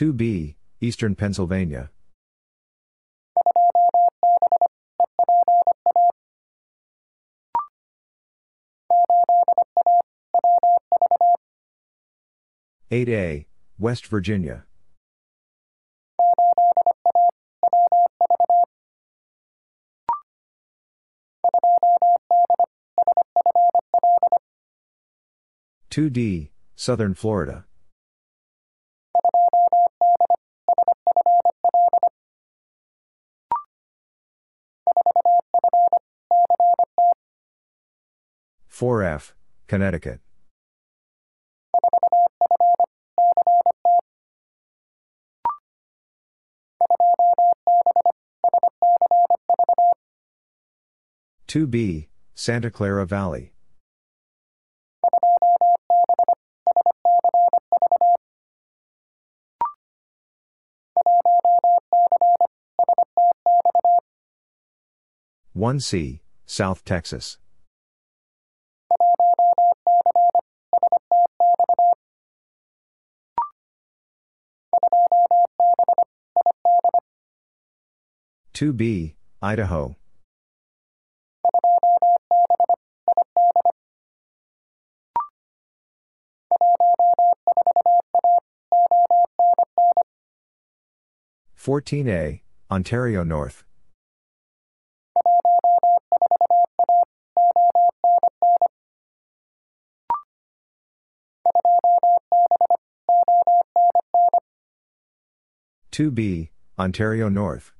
2B, Eastern Pennsylvania. Eight A, West Virginia. Two D, Southern Florida. Four F, Connecticut. Two B, Santa Clara Valley. One C, South Texas. Two B, Idaho. Fourteen A, Ontario North. Two B, Ontario North.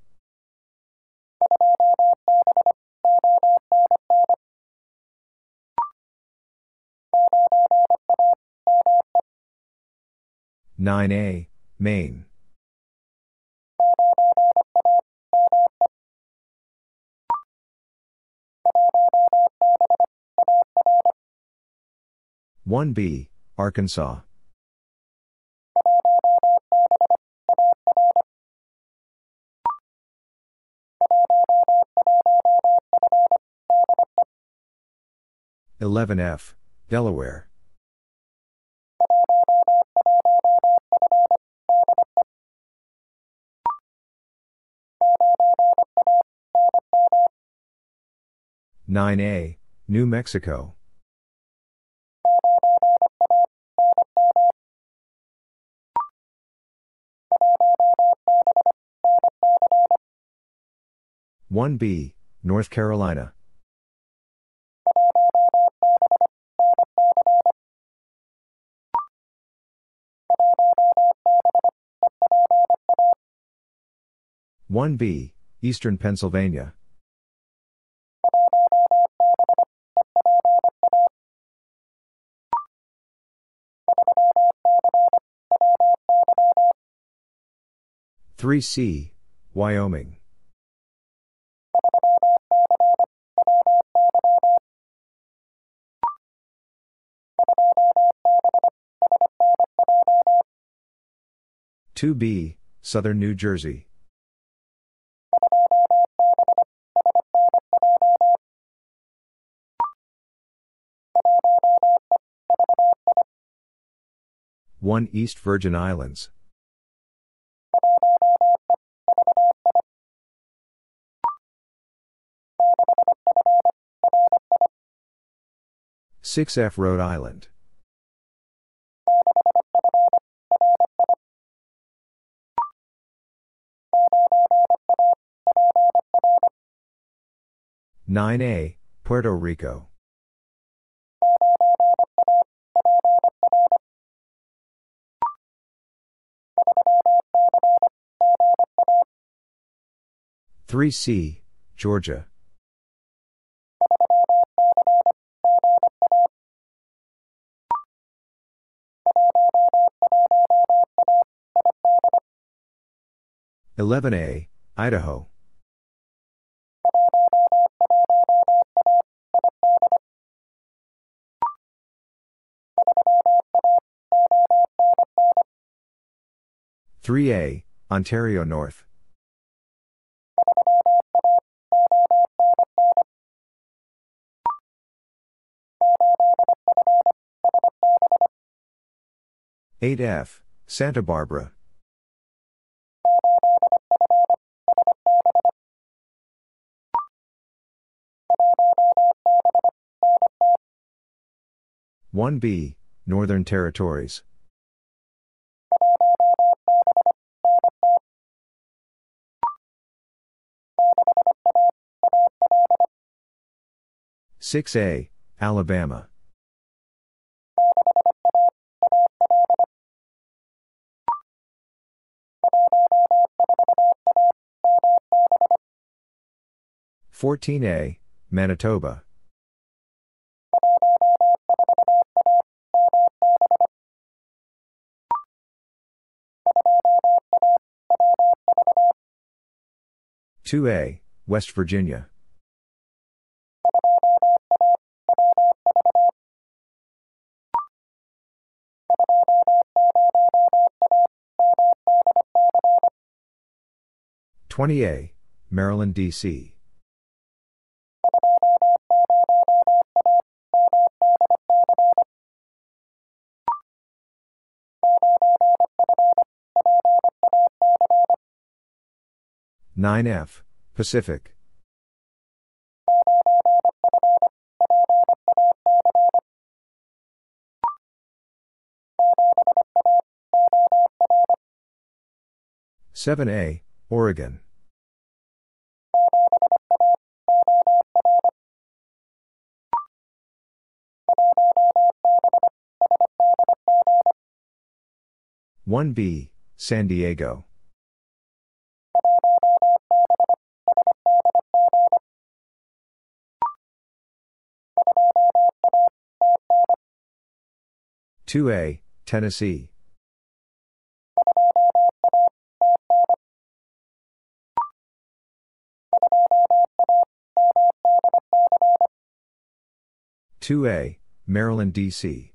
Nine A, Maine. One B, Arkansas. Eleven F, Delaware. Nine A, New Mexico. One B, North Carolina. One B, Eastern Pennsylvania. Three C, Wyoming. Two B, Southern New Jersey. One East Virgin Islands. Six F Rhode Island. Nine A, Puerto Rico. Three C, Georgia. Eleven A, Idaho. Three A, Ontario North. Eight F, Santa Barbara. One B, Northern Territories. Six A, Alabama. Fourteen A, Manitoba. 2A, West Virginia. Twenty A, Maryland, D.C. Nine F, Pacific. Seven A, Oregon. One B, San Diego. 2A, Tennessee. Two A, Maryland, D.C.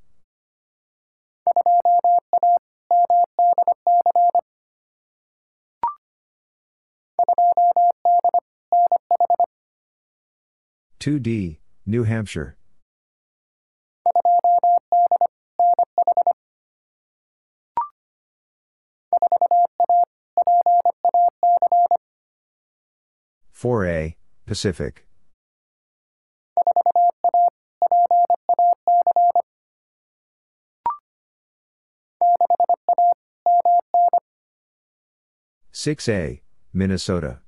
Two D, New Hampshire. 4A, Pacific. Six A, Minnesota.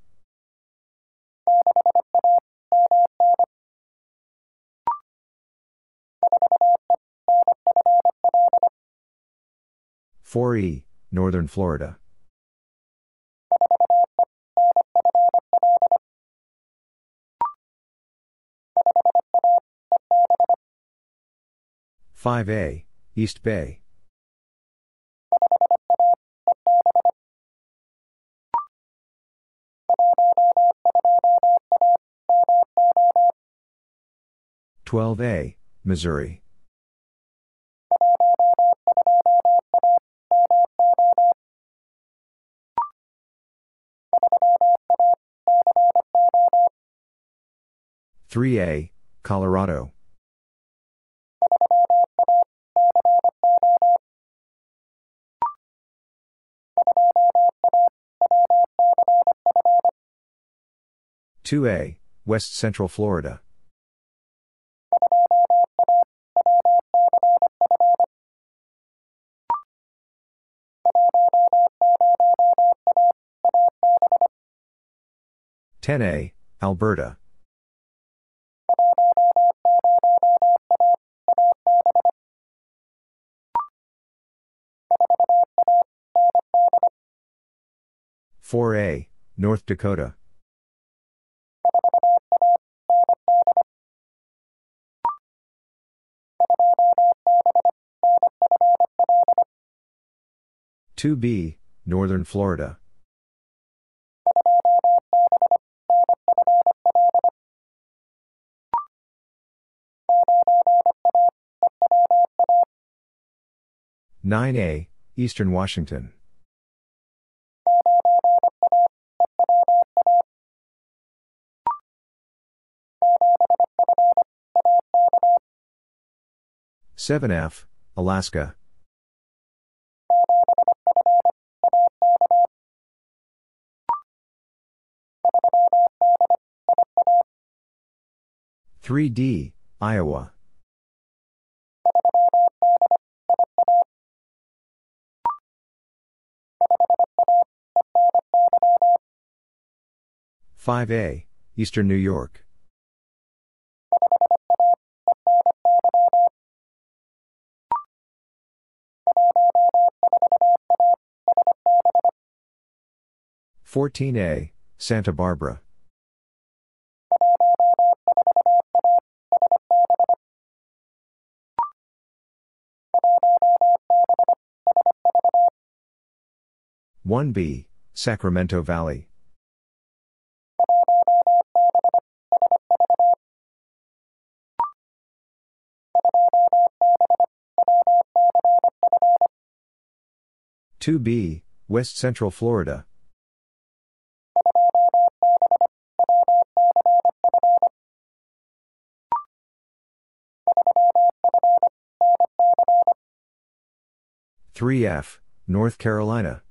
Four E, Northern Florida. 5A, East Bay. Twelve A, Missouri. Three A, Colorado. 2A, West Central Florida. Ten A, Alberta. Four A, North Dakota. 2B, Northern Florida. Nine A, Eastern Washington. Seven F, Alaska. 3D, Iowa. Five A, Eastern New York. Fourteen A, Santa Barbara. One B, Sacramento Valley. Two B, West Central Florida. Three F, North Carolina.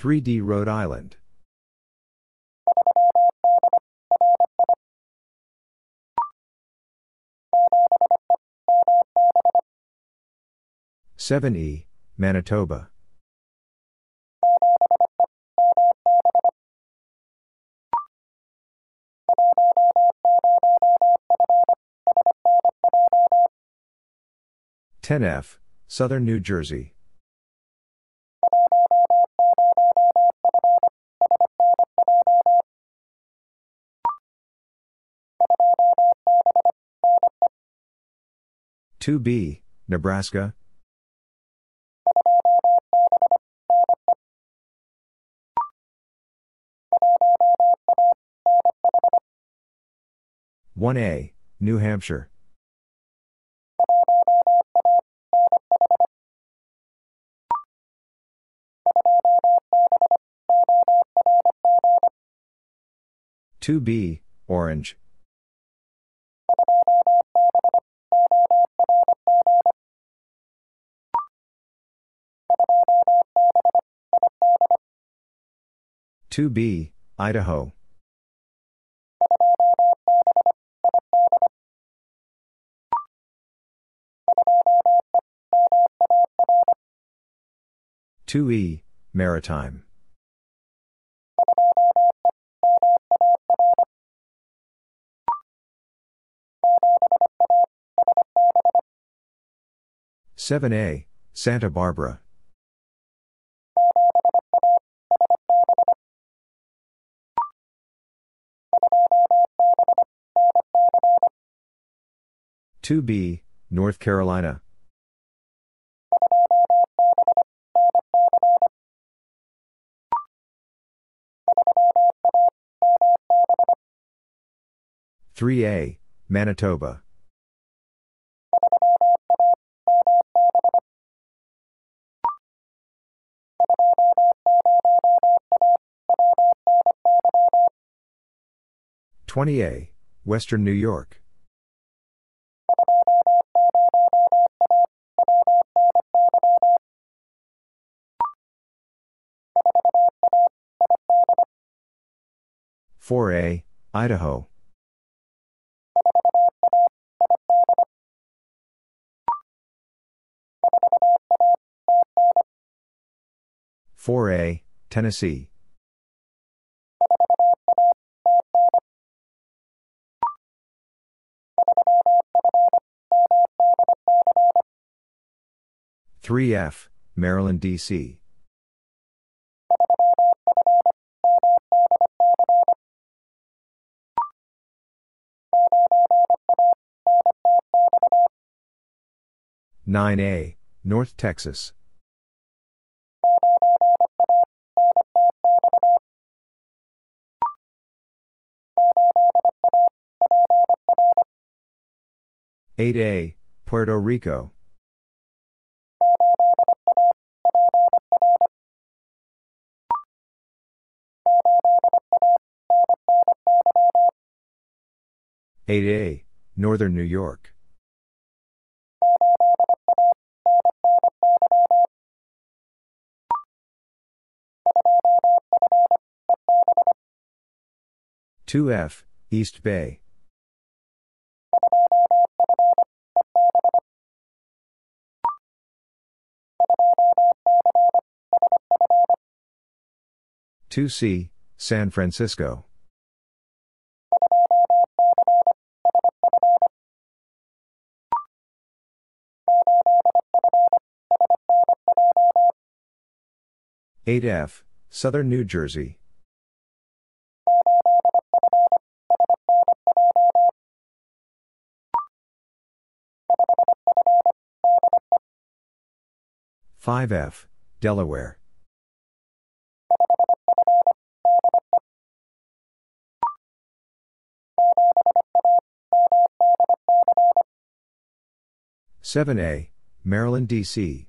Three D Rhode Island. Seven E, Manitoba. Ten F, Southern New Jersey. Two B, Nebraska. One A, New Hampshire. Two B, Orange. Two B, Idaho. Two E, Maritime. Seven A, Santa Barbara. Two B, North Carolina. Three A, Manitoba. Twenty A, Western New York. Four A, Idaho. Four A, Tennessee. Three F, Maryland, D.C. Nine A, North Texas. Eight A, Puerto Rico. Eight A, Northern New York. 2F, East Bay. Two C, San Francisco. Eight F, Southern New Jersey. Five F, Delaware. Seven A, Maryland, D.C.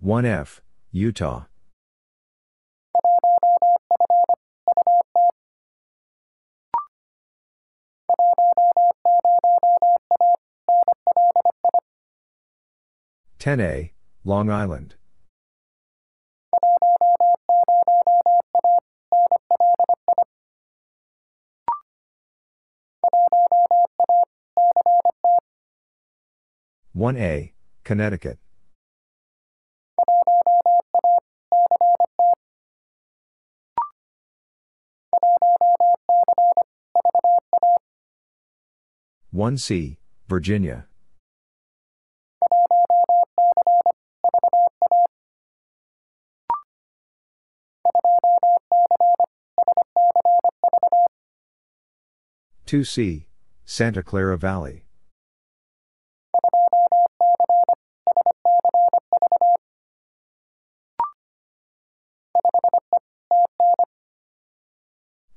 One F, Utah. Ten A, Long Island. One A, Connecticut. One C, Virginia. Two C, Santa Clara Valley.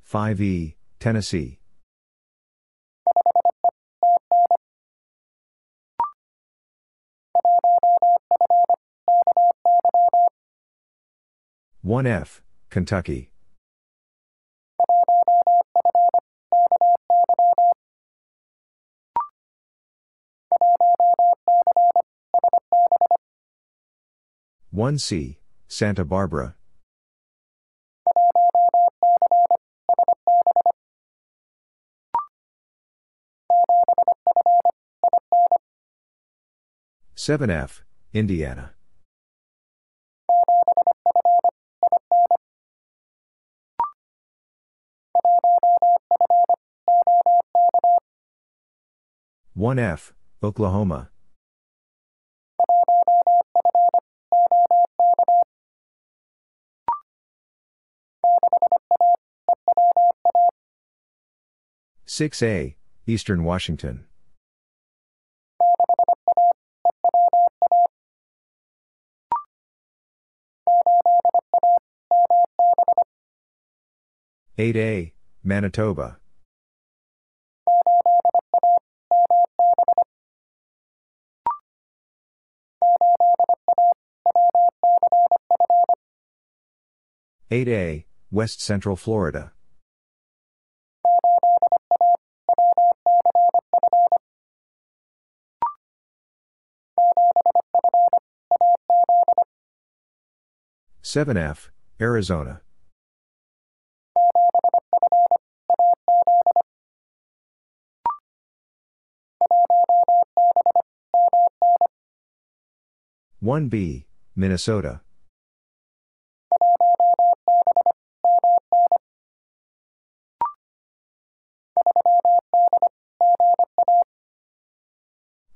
Five E, Tennessee. One F, Kentucky. One C, Santa Barbara. Seven F, Indiana. One F, Oklahoma. Six A, Eastern Washington. Eight A, Manitoba. Eight A, West Central Florida. Seven F, Arizona. One B, Minnesota.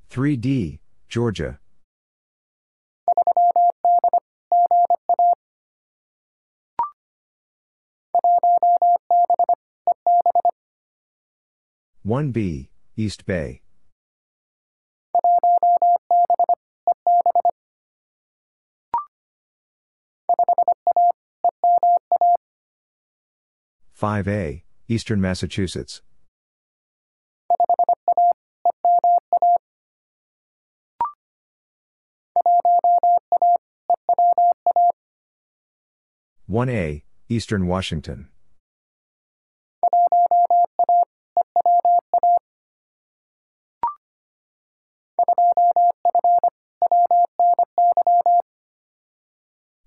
Three D, Georgia. One B, East Bay. Five A, Eastern Massachusetts. One A, Eastern Washington.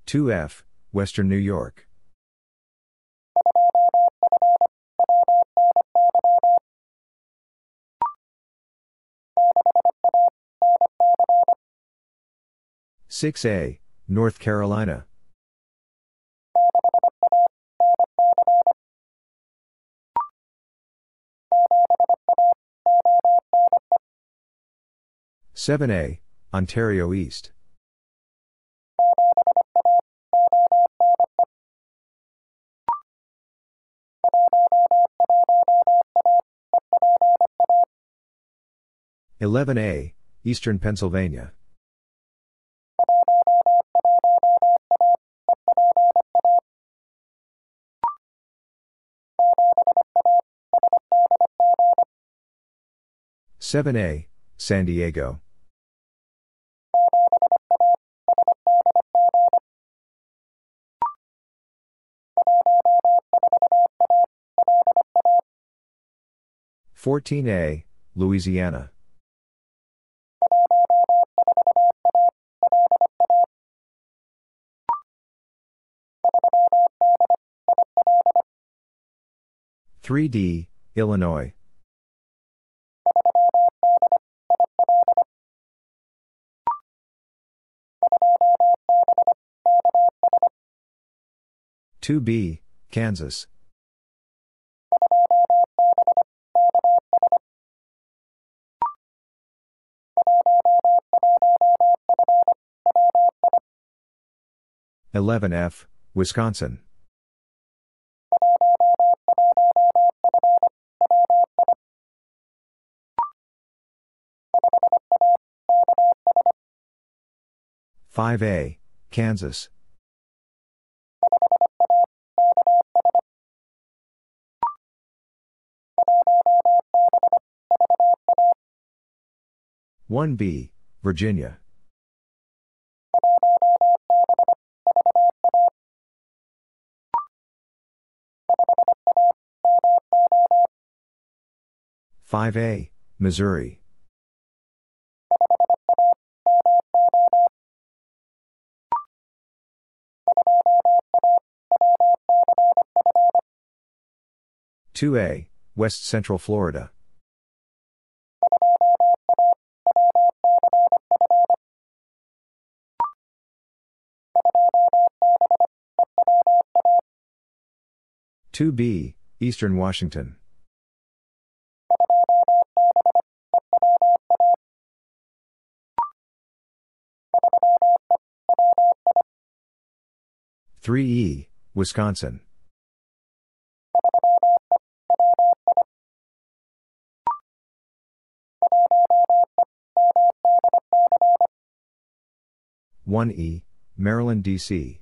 2F, Western New York. Six A, North Carolina. Seven A, Ontario East. Eleven A, Eastern Pennsylvania. Seven A, San Diego. Fourteen A, Louisiana. 3D, Illinois. Two B, Kansas. Eleven F, Wisconsin. 5A, Kansas. One B, Virginia. Five A, Missouri. 2A, West Central Florida. Two B, Eastern Washington. Three E, Wisconsin. 1E, Maryland, D.C.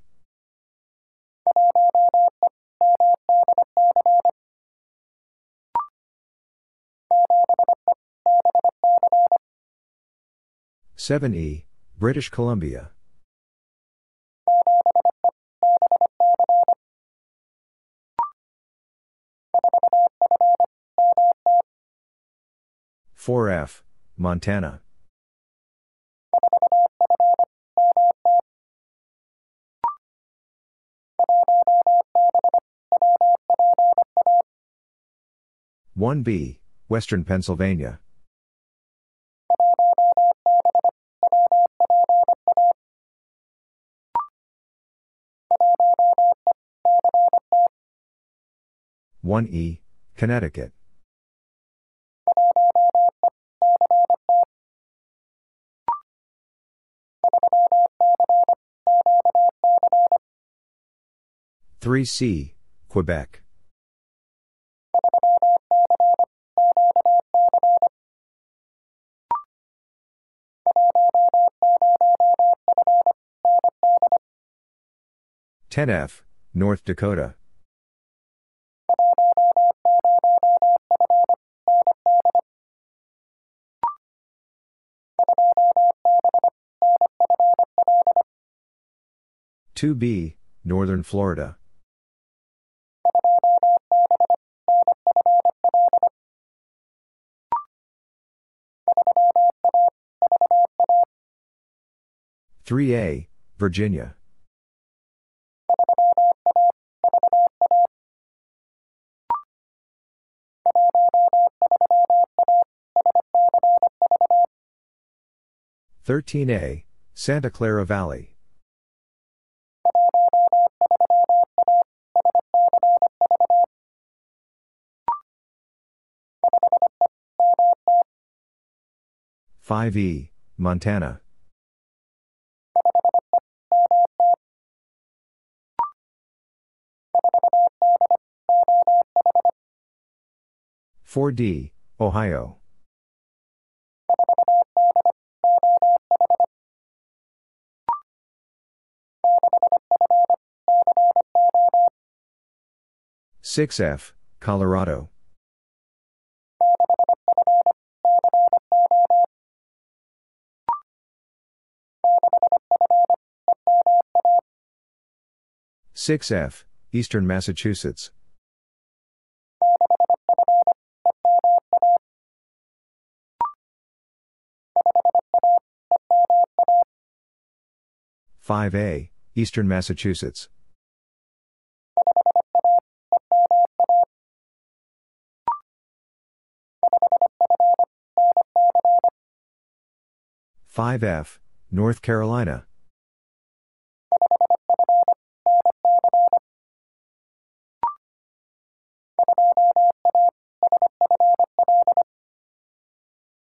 Seven E, British Columbia. Four F, Montana. 1B, Western Pennsylvania. One E, Connecticut. Three C, Quebec. 10F, North Dakota. Two B, Northern Florida. Three A, Virginia. 13A, Santa Clara Valley. Five E, Montana. Four D, Ohio. Six F, Colorado. Six F, Eastern Massachusetts. Five A, Eastern Massachusetts. Five F, North Carolina.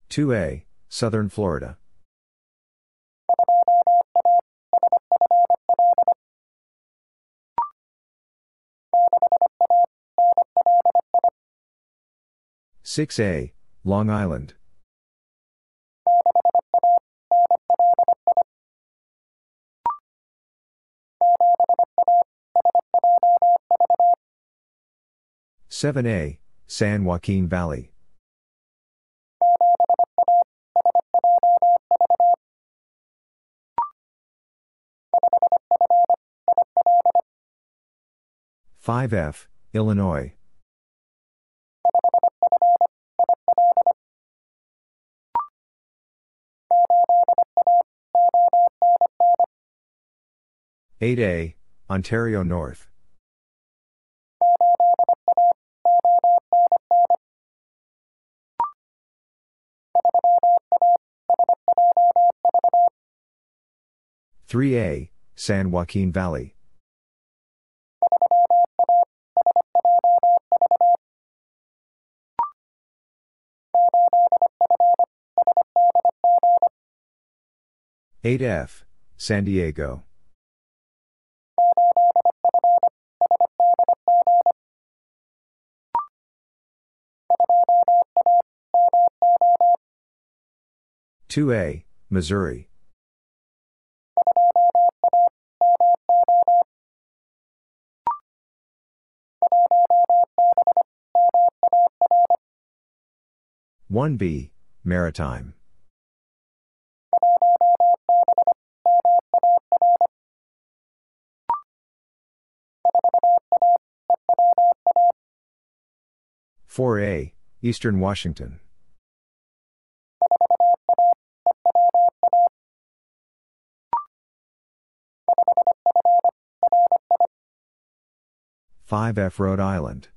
Two A, Southern Florida. Six A, Long Island. Seven A, San Joaquin Valley. Five F, Illinois. Eight A, Ontario North. Three A, San Joaquin Valley. Eight F, San Diego. Two A, Missouri. One B, Maritime. Four A, Eastern Washington. Five F Rhode Island.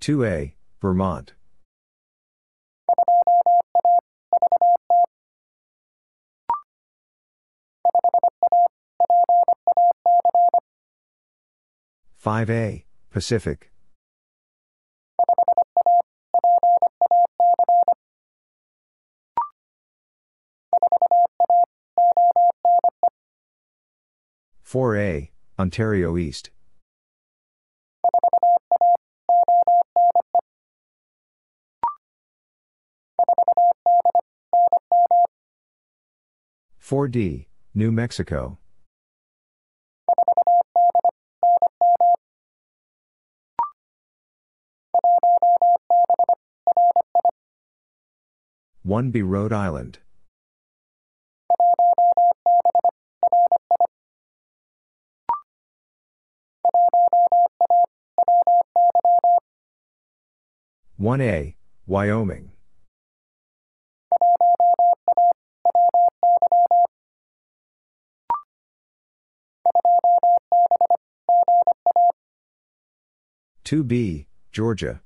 Two A, Vermont. Five A, Pacific. Four A, Ontario East. Four D, New Mexico. One B Rhode Island. One A, Wyoming. 2B, Georgia.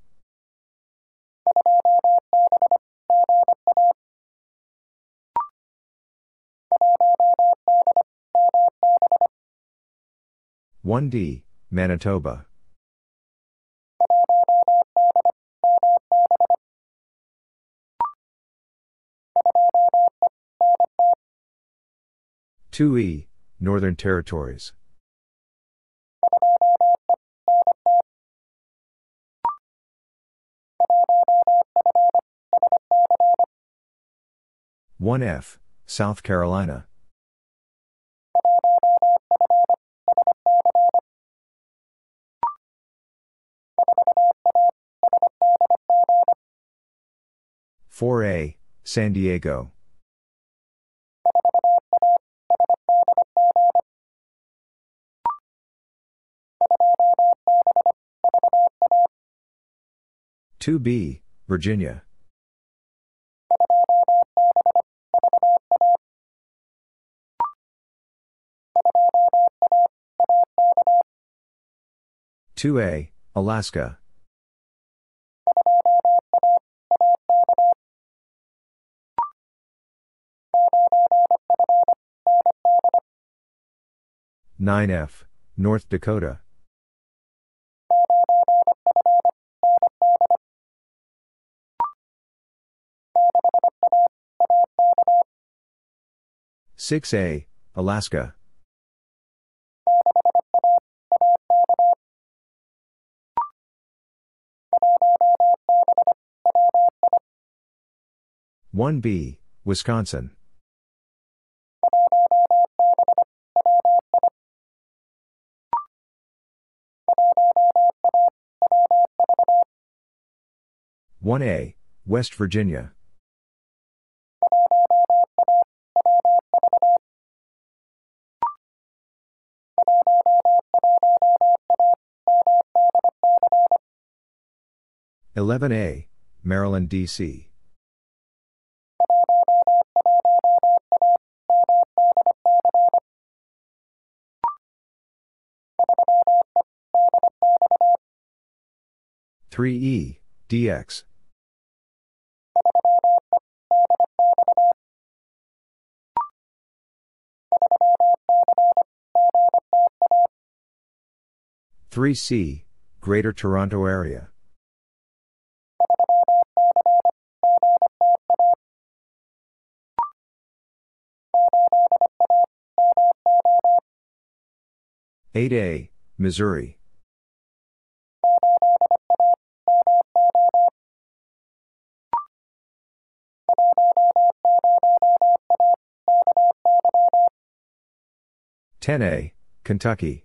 One D, Manitoba. Two E, Northern Territories. One F, South Carolina. Four A, San Diego. Two B, Virginia. Two A, Alaska. Nine F, North Dakota. Six A, Alaska. One B, Wisconsin. One A, West Virginia. Eleven A, Maryland, D.C. Three E, DX. Three C, Greater Toronto Area. Eight A, Missouri. Ten A, Kentucky.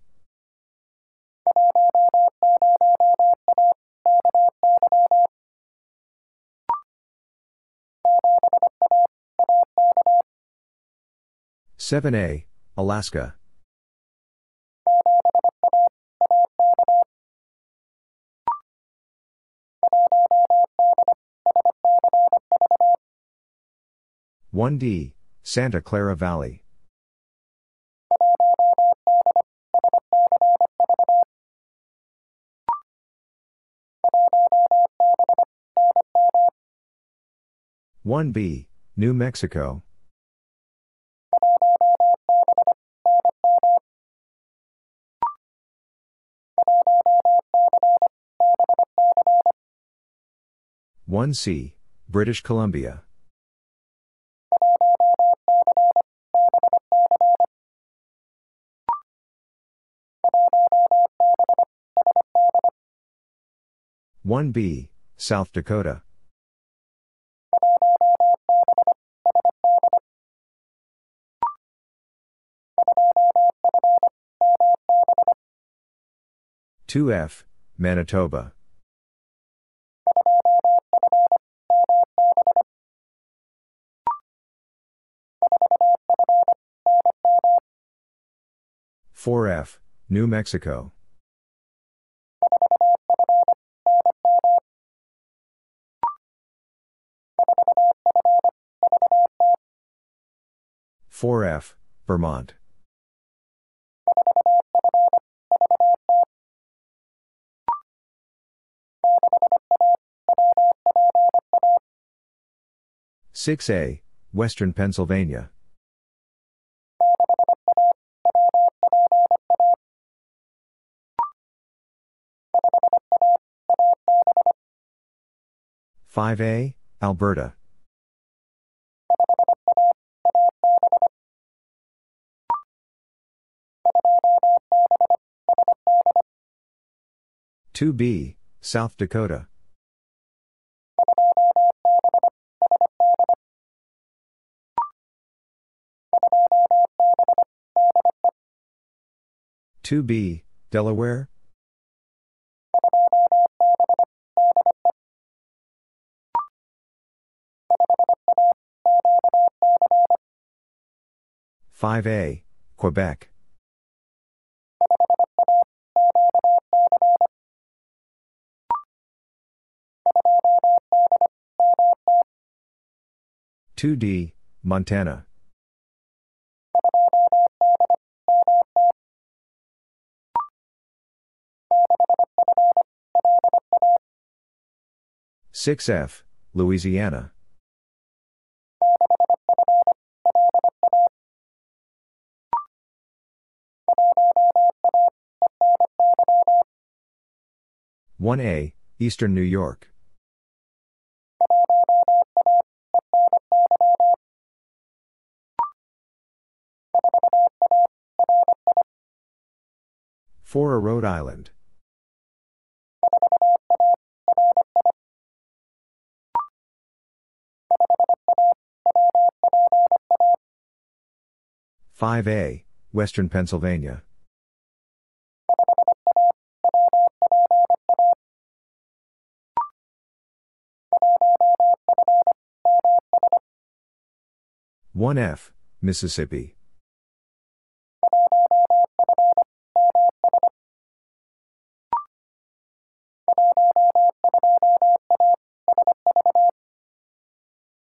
Seven A, Alaska. One D, Santa Clara Valley. One B, New Mexico. One C, British Columbia. One B, South Dakota. Two F, Manitoba. Four F, New Mexico. 4F, Vermont. Six A, Western Pennsylvania. Five A, Alberta. Two B, South Dakota. 2B, Delaware? Five A, Quebec. Two D, Montana. 6F, Louisiana. One A, Eastern New York. Four A Rhode Island. 5A, Western Pennsylvania. One F, Mississippi.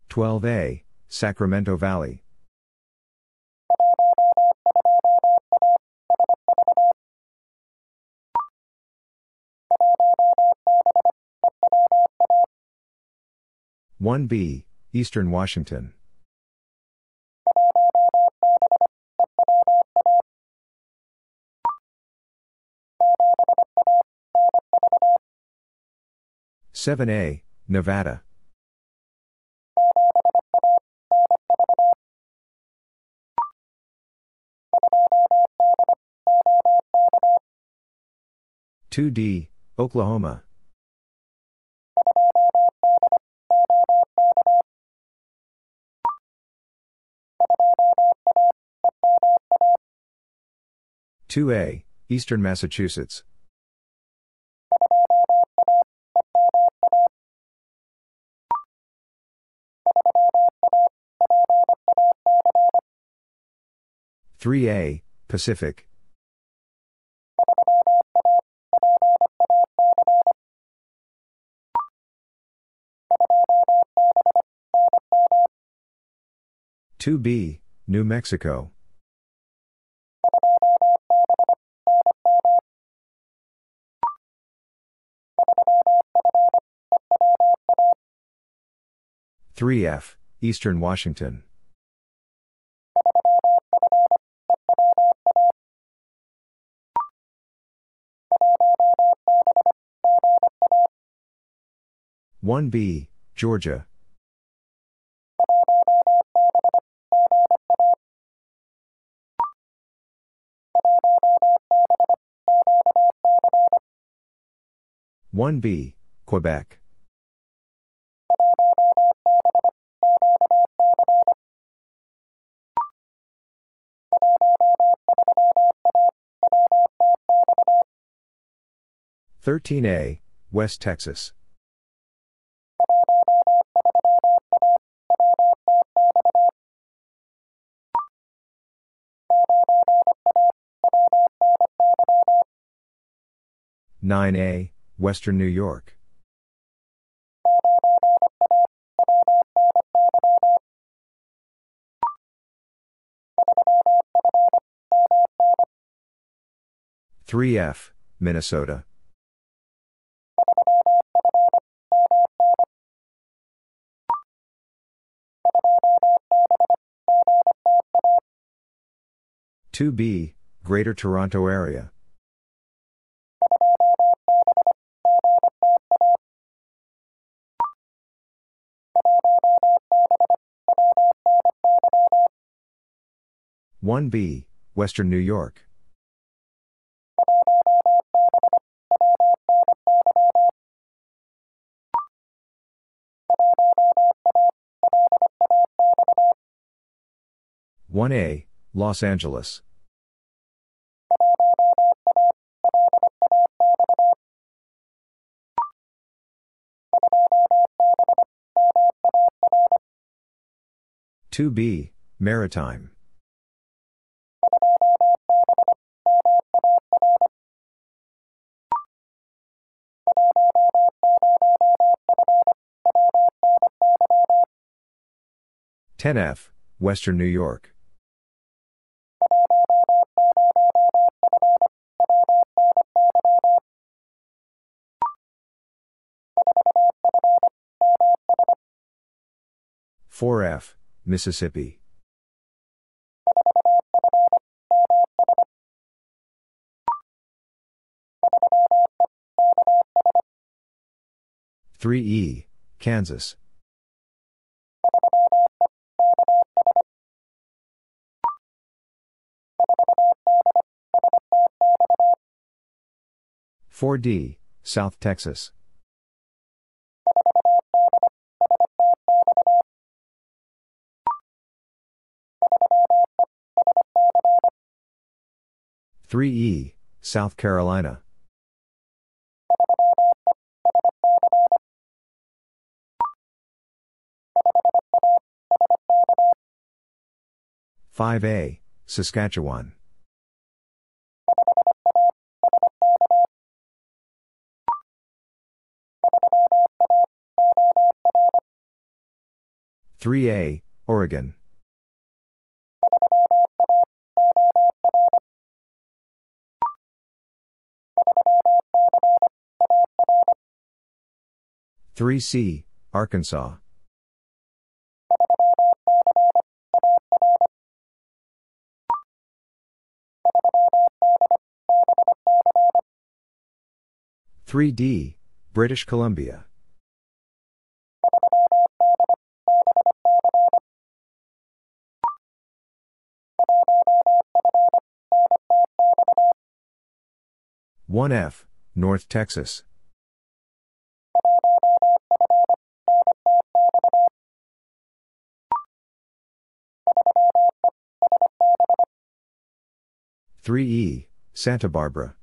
Twelve A, Sacramento Valley. 1B, Eastern Washington. Seven A, Nevada. Two D, Oklahoma. 2A, Eastern Massachusetts. Three A, Pacific. Two B, New Mexico. 3F, Eastern Washington. One B, Georgia. One B, Quebec. 13A, West Texas. Nine A, Western New York. Three F, Minnesota. Two B, Greater Toronto Area. One B, Western New York. One A, Los Angeles. Two B, Maritime. Ten F, Western New York. Four F, Mississippi. Three E, Kansas. Four D, South Texas. Three E, South Carolina. Five A, Saskatchewan. Three A, Oregon. Three C, Arkansas. Three D, British Columbia. One F, North Texas. Three E, Santa Barbara.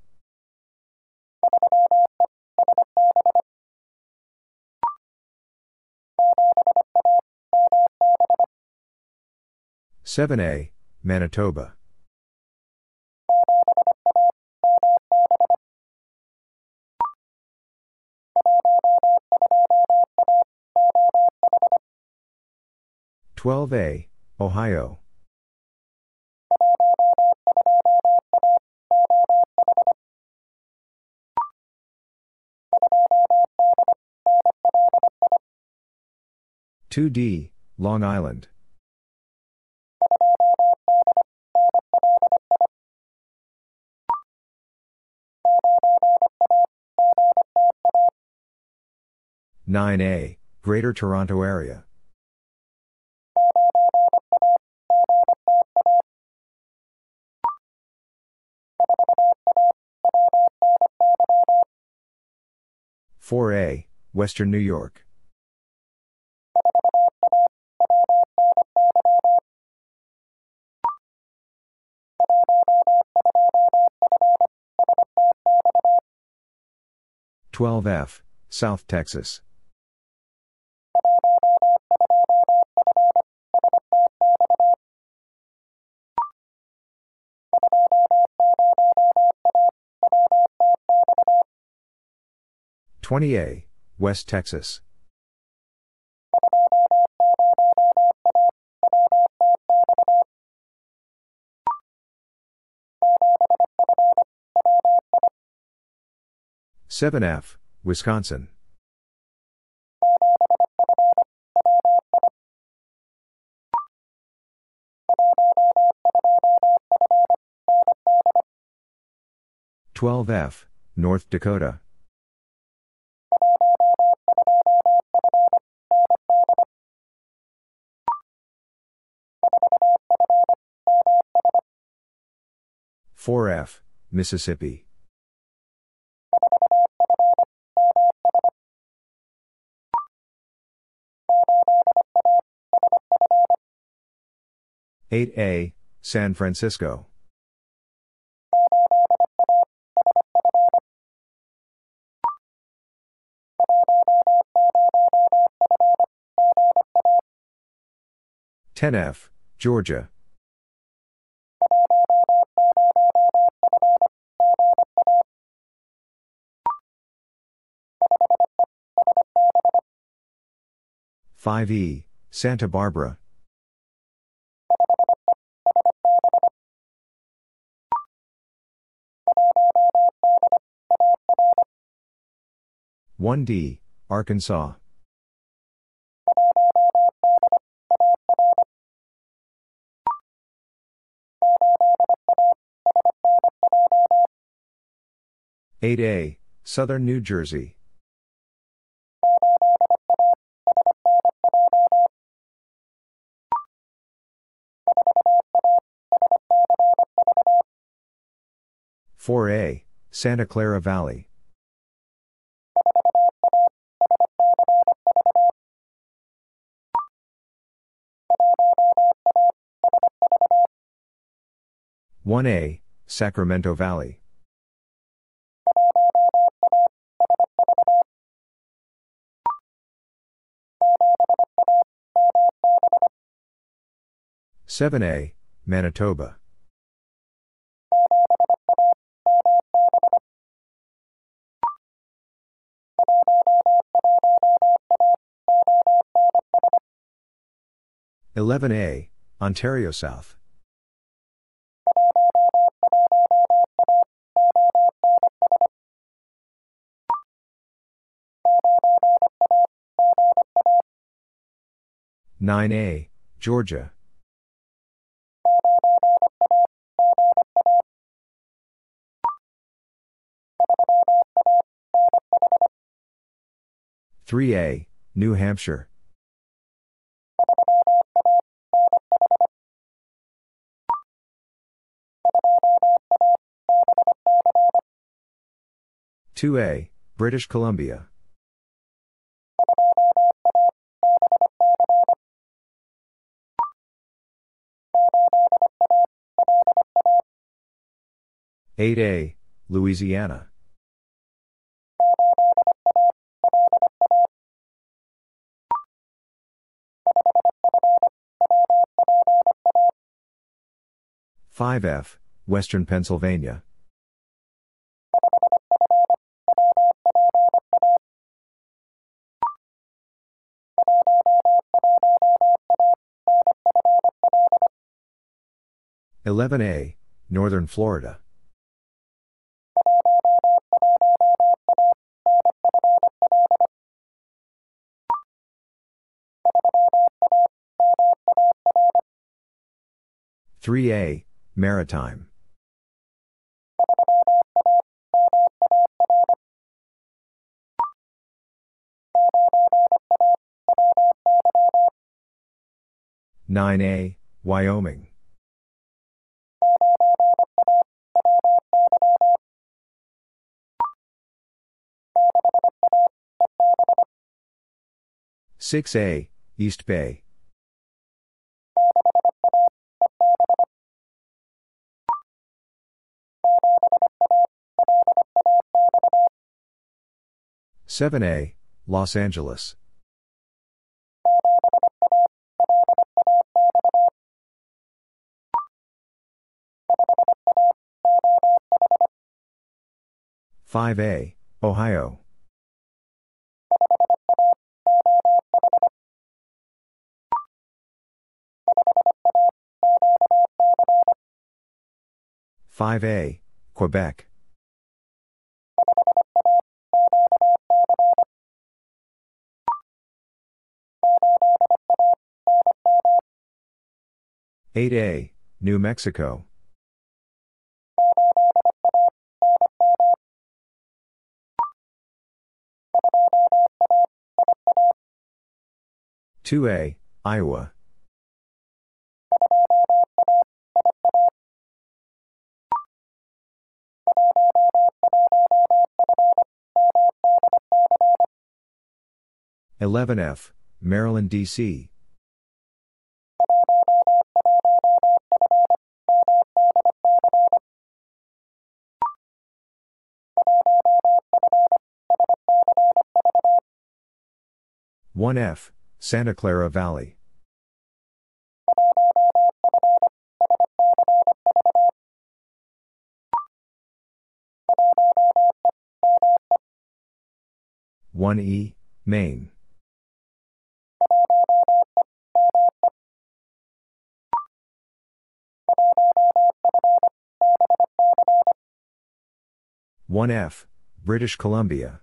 Seven A, Manitoba. Twelve A, Ohio. Two D, Long Island. Nine A, Greater Toronto Area. Four A, Western New York. Twelve F, South Texas. Twenty A, West Texas. Seven F, Wisconsin. 12F, North Dakota. Four F, Mississippi. Eight A, San Francisco. Ten F, Georgia. Five E, Santa Barbara. One D, Arkansas. Eight A, Southern New Jersey. Four A, Santa Clara Valley. One A, Sacramento Valley. Seven A, Manitoba. Eleven A, Ontario South. Nine A, Georgia. Three A, New Hampshire. Two A, British Columbia. Eight A, Louisiana. Five F, Western Pennsylvania. Eleven A, Northern Florida. Three A, Maritime. Nine A, Wyoming. Six A, East Bay. Seven A, Los Angeles. Five A, Ohio. 5A, Quebec. Eight A, New Mexico. Two A, Iowa. Eleven F, Maryland, D.C. One F, Santa Clara Valley. One E, Maine. One F, British Columbia.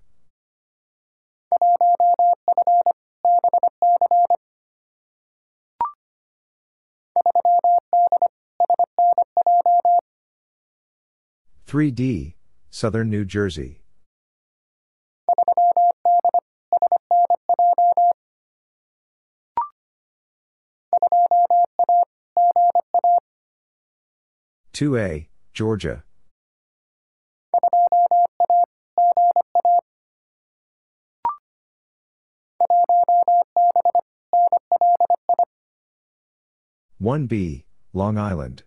Three D, Southern New Jersey. Two A, Georgia. One B, Long Island.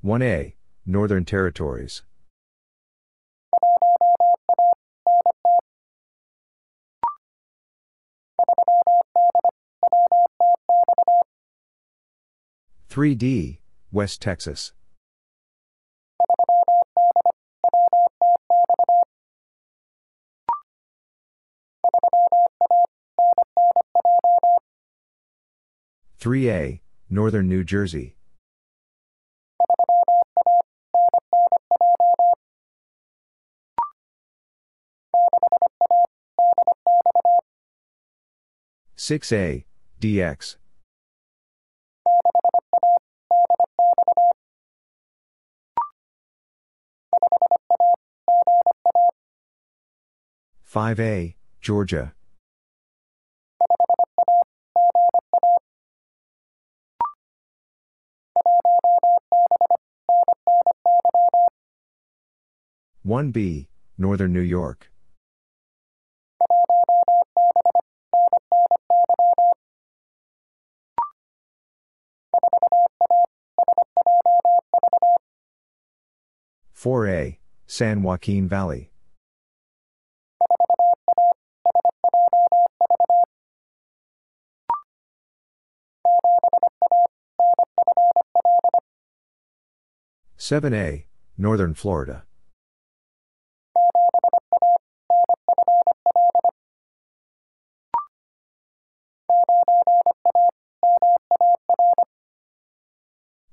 One A, Northern Territories. Three D, West Texas. Three A, Northern New Jersey. Six A, DX. Five A, Georgia. One B, Northern New York. Four A, San Joaquin Valley. Seven A, Northern Florida.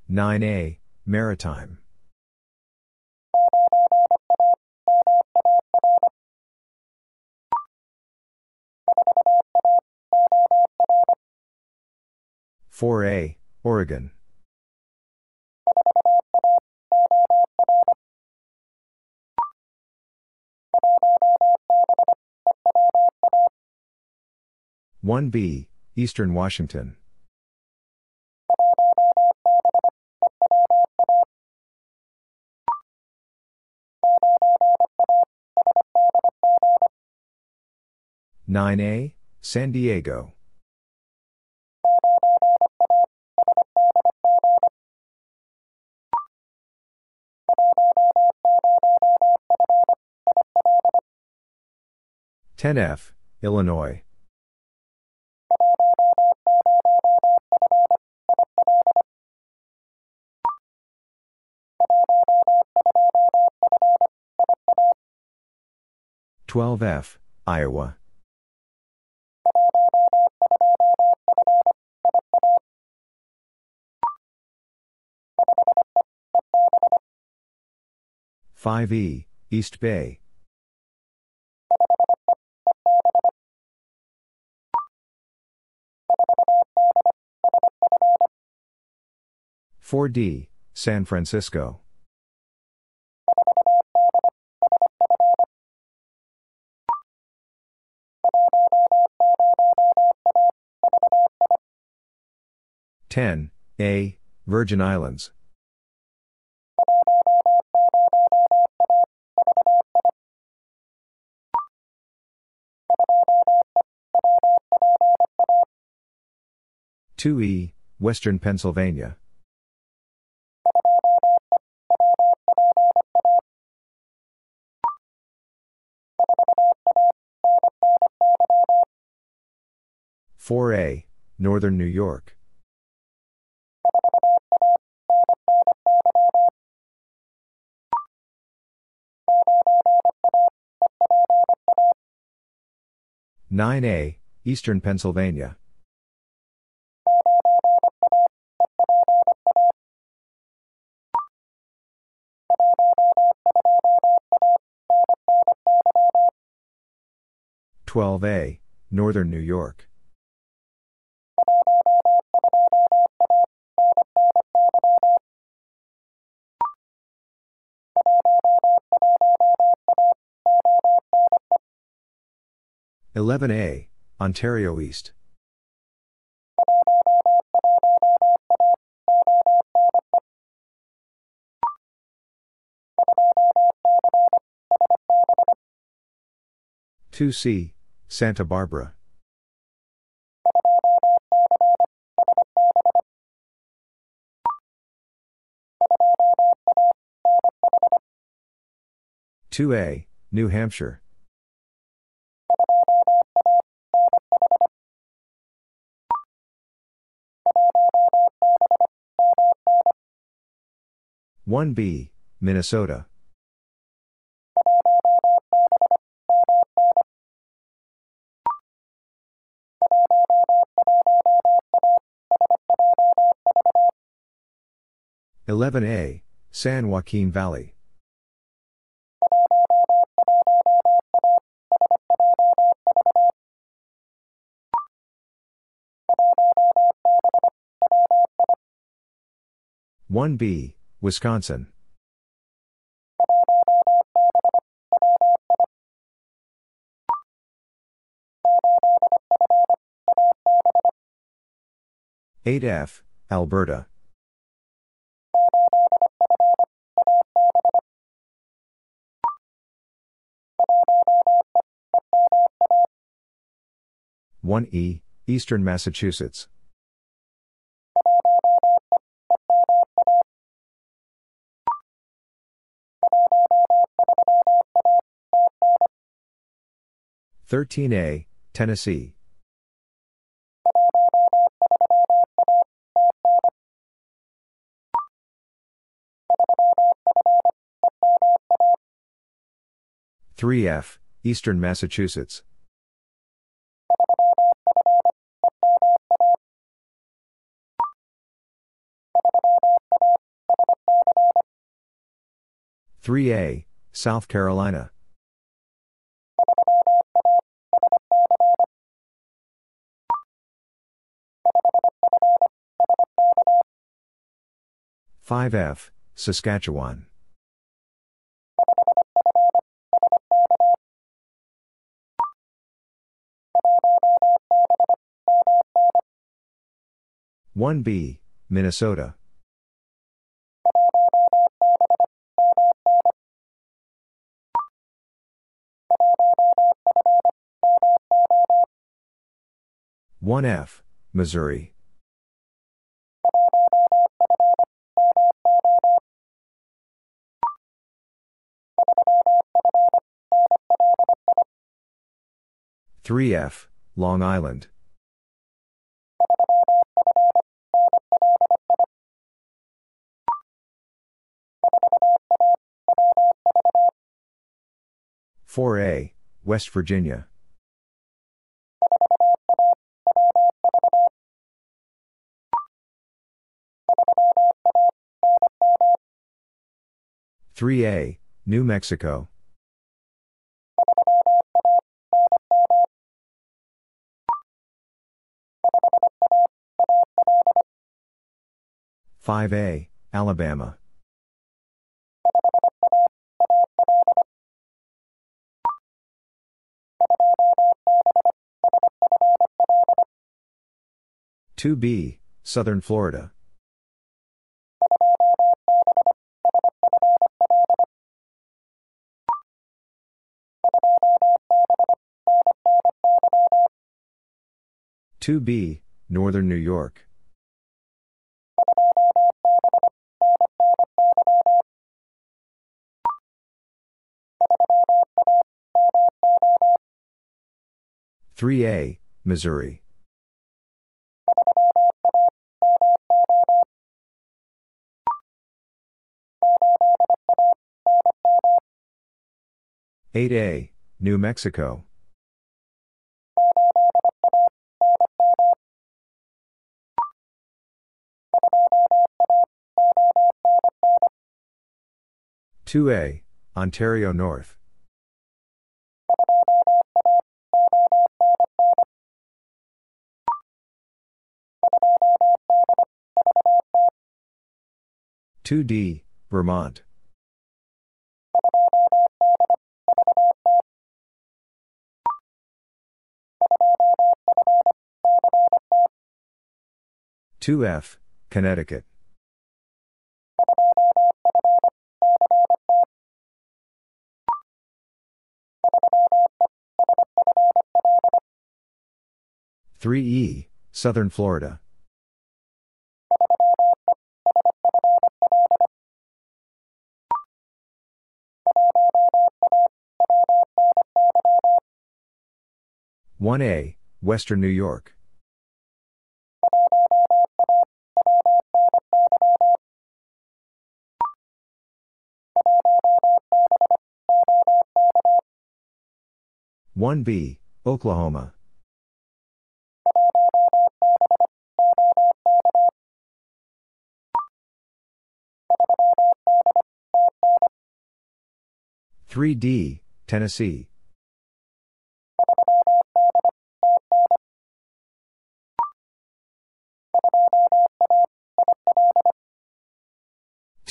Nine A, Maritime. Four A, Oregon. One B, Eastern Washington. Nine A, San Diego. Ten F, Illinois. Twelve F, Iowa. Five E, East Bay. Four D, San Francisco. Ten A Virgin Islands. Two E Western Pennsylvania. Four A Northern New York. Nine A Eastern Pennsylvania. Twelve A Northern New York. Eleven A Ontario East. Two C Santa Barbara. Two A New Hampshire. One B Minnesota. Eleven A San Joaquin Valley. One B Wisconsin. Eight F Alberta. One E Eastern Massachusetts. Thirteen A Tennessee. Three F Eastern Massachusetts. Three A South Carolina. Five F Saskatchewan. One B Minnesota. One F Missouri. Three F Long Island. Four A West Virginia. Three A New Mexico. Five A Alabama. Two B, Southern Florida. Two B, Northern New York. Three A, Missouri. Eight A, New Mexico. Two A, Ontario North. Two D, Vermont. Two F, Connecticut. Three E, Southern Florida. One A, Western New York. One B, Oklahoma. Three D, Tennessee.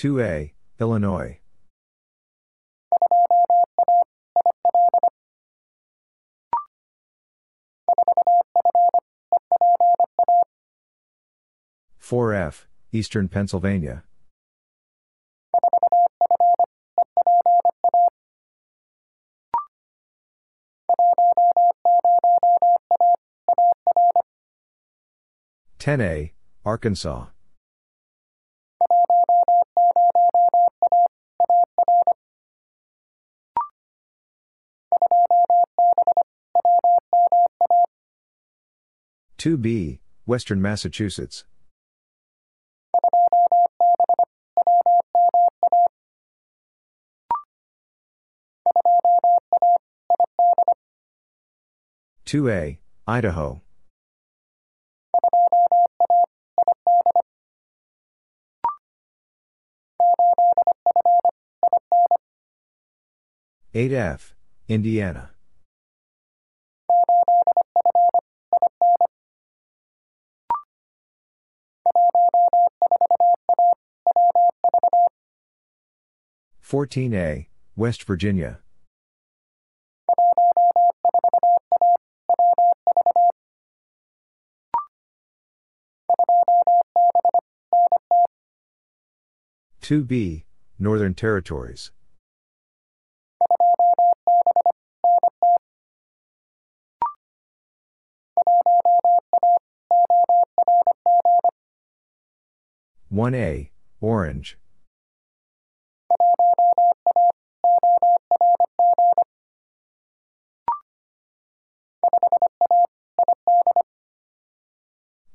Two A, Illinois. Four F, Eastern Pennsylvania. Ten A, Arkansas. Two B, Western Massachusetts. Two A, Idaho. Eight F, Indiana. Fourteen A, West Virginia. Two B, Northern Territories. One A, Orange.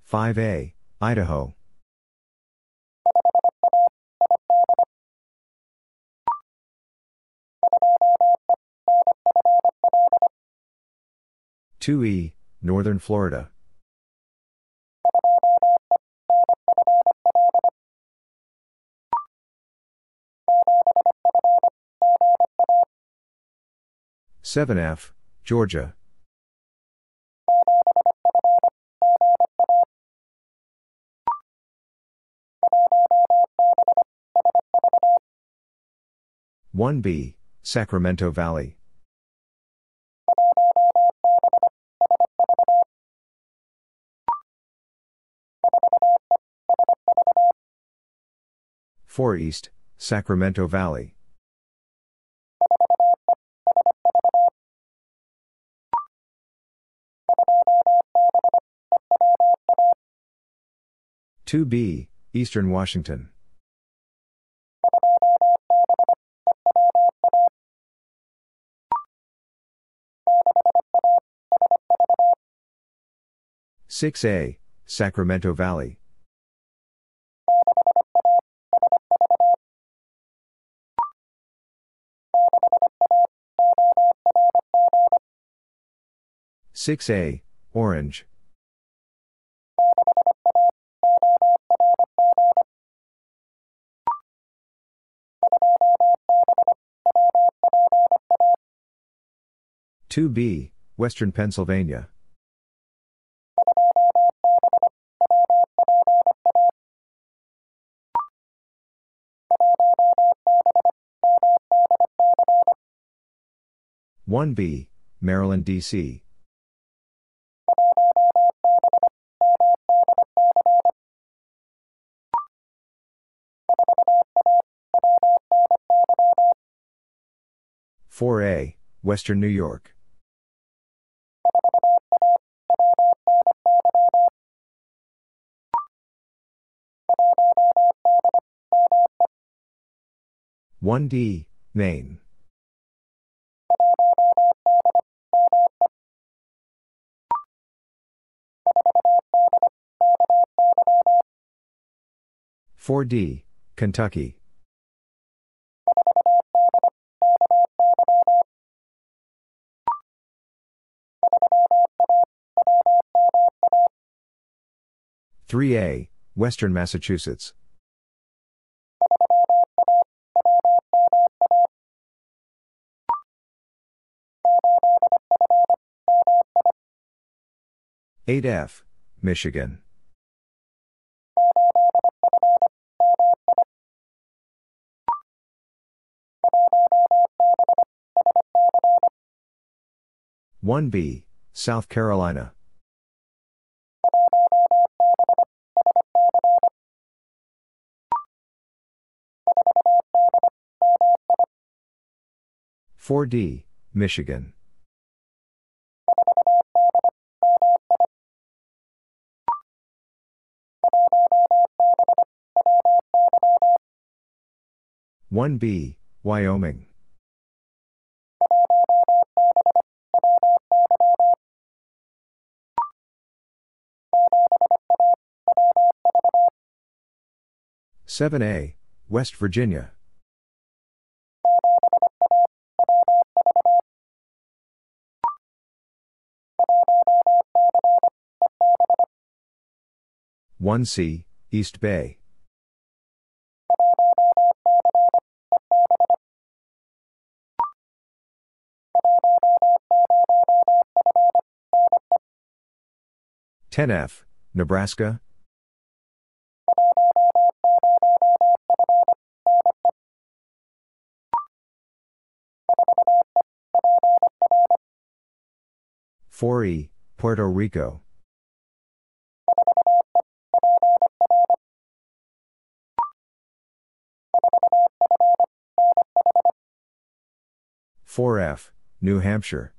Five A, Idaho. Two E, Northern Florida. Seven F, Georgia. 1B, Sacramento Valley. Four East, Sacramento Valley. Two B, Eastern Washington. Six A, Sacramento Valley. Six A, Orange. Two B, Western Pennsylvania. One B, Maryland, D.C. Four A, Western New York. One D, Maine. Four D, Kentucky. Three A, Western Massachusetts. Eight F, Michigan. One B, South Carolina. Four D, Michigan. One B, Wyoming. Seven A, West Virginia. One C, East Bay. Ten F, Nebraska. Four E, Puerto Rico. Four F, New Hampshire.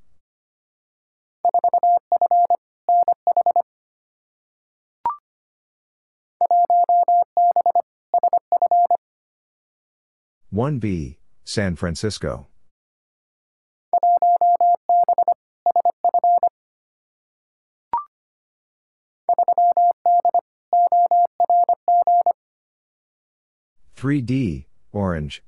One B, San Francisco. Three D, Orange.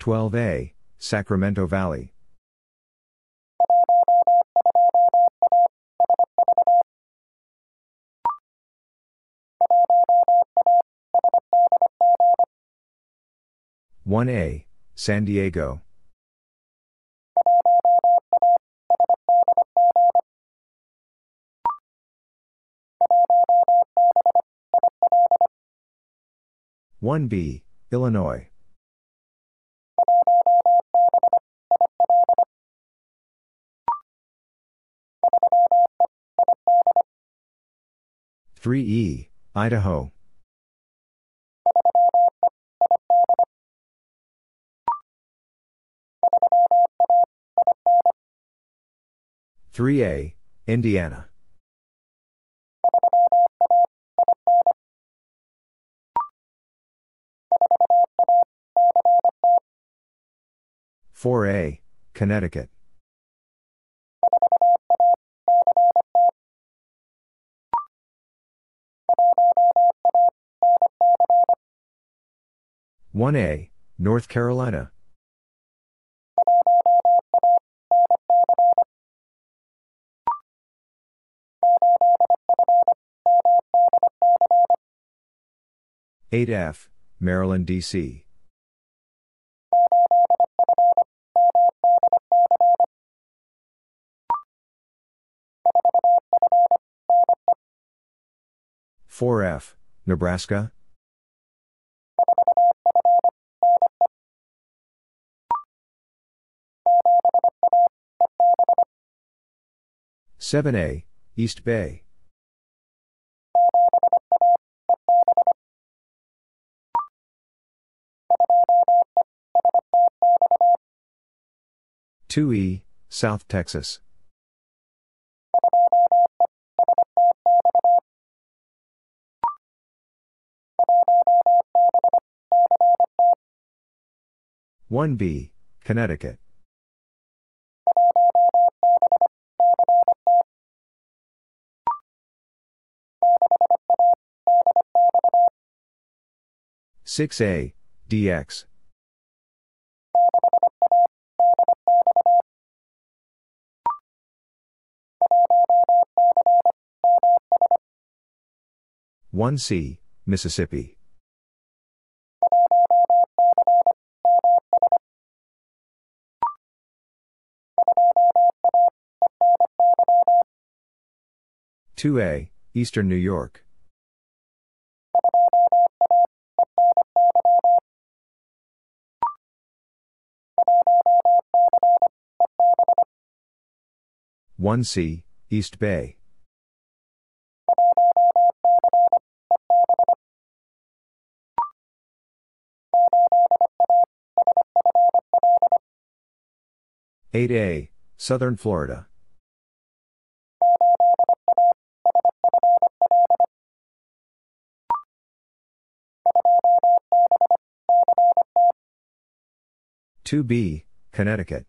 Twelve A, Sacramento Valley. One A, San Diego. 1B, Illinois. Three E, Idaho. Three A, Indiana. Four A, Connecticut. One A, North Carolina. Eight F, Maryland, D.C. Four F, Nebraska. Seven A, East Bay. Two E, South Texas. One B, Connecticut. Six A, DX. One C, Mississippi. Two A, Eastern New York. One C, East Bay. Eight A, Southern Florida. Two B, Connecticut.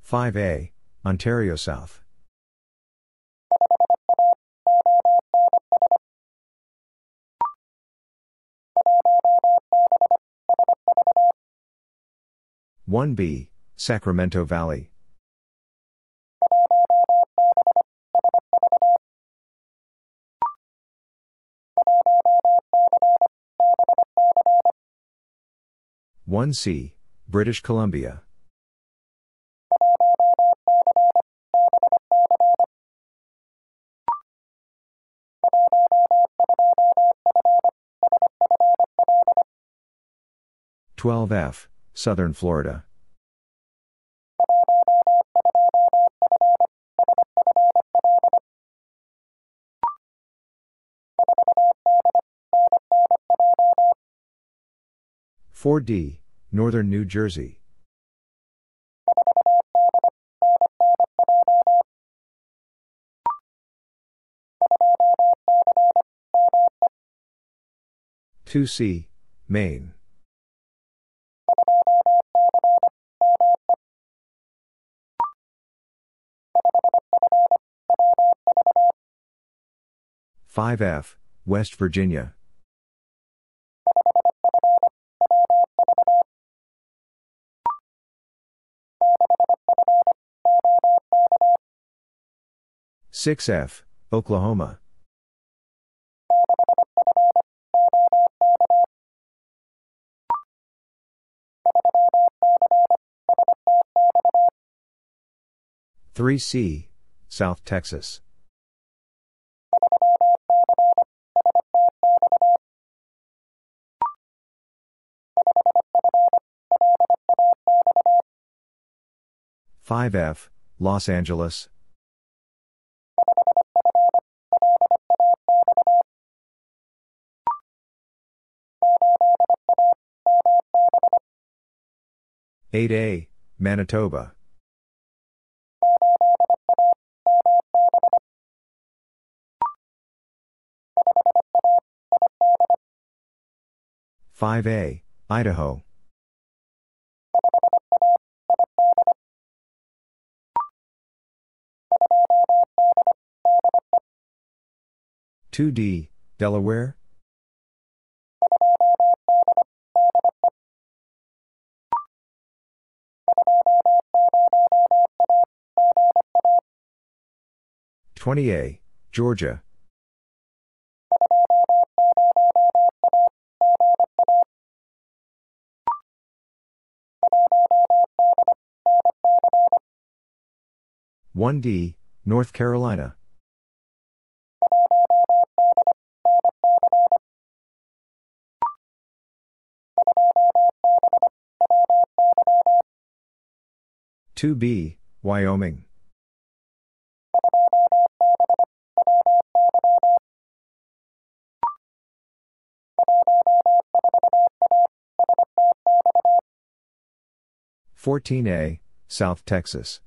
Five A, Ontario South. One B, Sacramento Valley. One C, British Columbia. Twelve F, Southern Florida. Four D, Northern New Jersey. Two C, Maine. Five F, West Virginia. Six F, Oklahoma. 3C, South Texas. Five F, Los Angeles. Eight A, Manitoba. 5A, Idaho. Two D, Delaware? Twenty A, Georgia. 1D, North Carolina. Two B, Wyoming. Fourteen A, South Texas.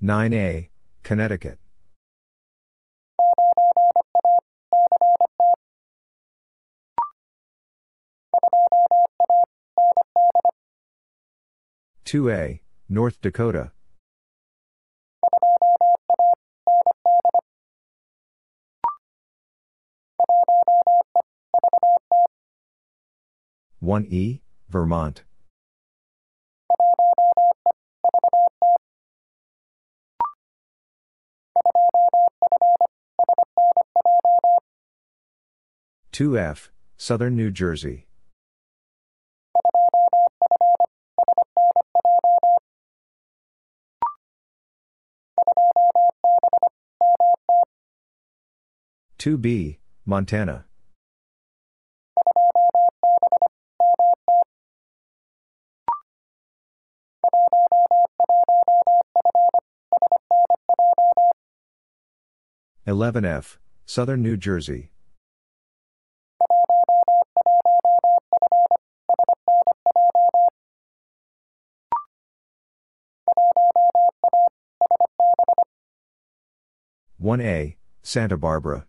9A, Connecticut. Two A, North Dakota. One E, Vermont. 2F, Southern New Jersey. Two B, Montana. Eleven F, Southern New Jersey. 1A, Santa Barbara.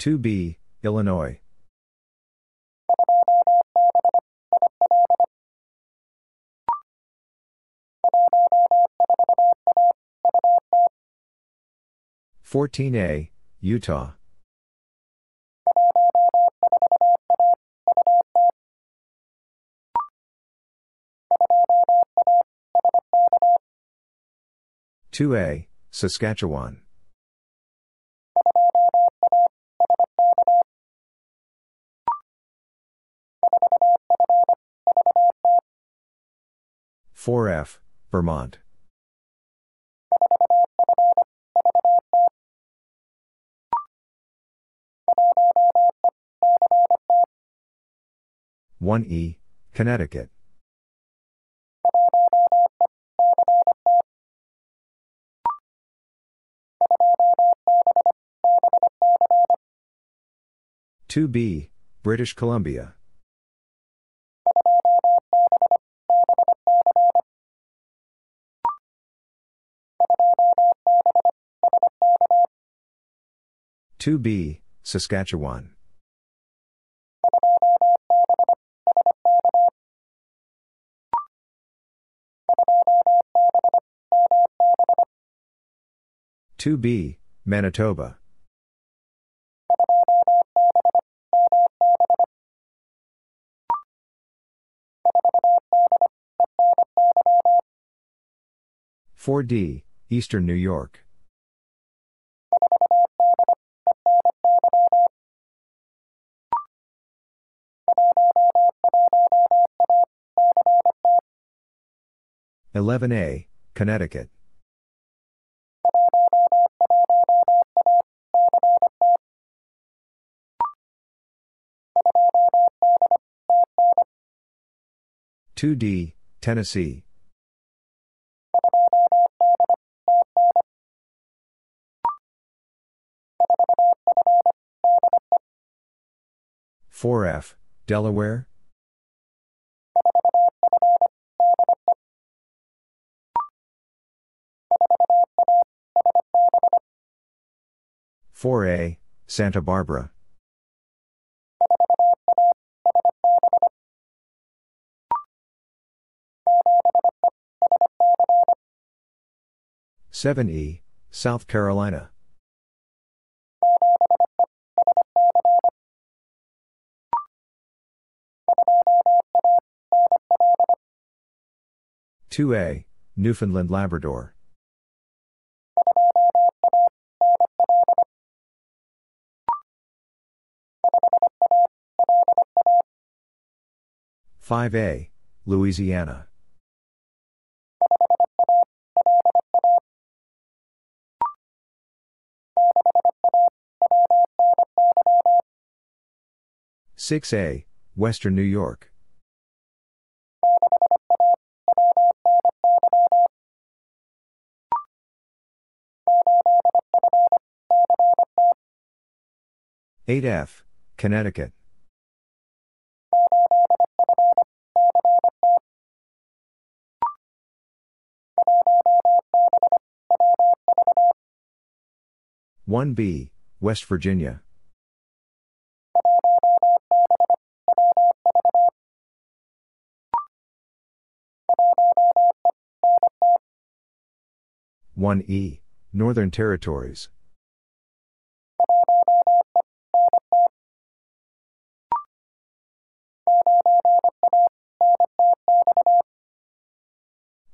Two B, Illinois. Fourteen A, Utah. 2A, Saskatchewan. Four F, Vermont. One E, Connecticut. 2B, British Columbia. 2B, Saskatchewan. Two B, Manitoba. Four D, Eastern New York. Eleven A, Connecticut. Two D, Tennessee. 4F, Delaware? Four A, Santa Barbara. Seven E, South Carolina. 2A, Newfoundland Labrador. Five A, Louisiana. Six A, Western New York. 8F, Connecticut. One B, West Virginia. One E, Northern Territories.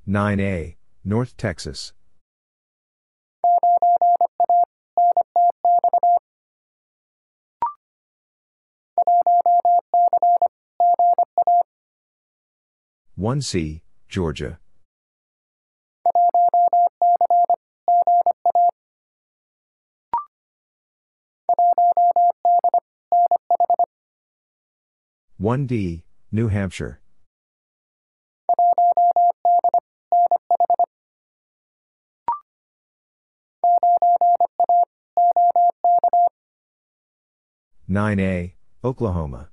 9A, North Texas. One C, Georgia. One D, New Hampshire. 9A, Oklahoma.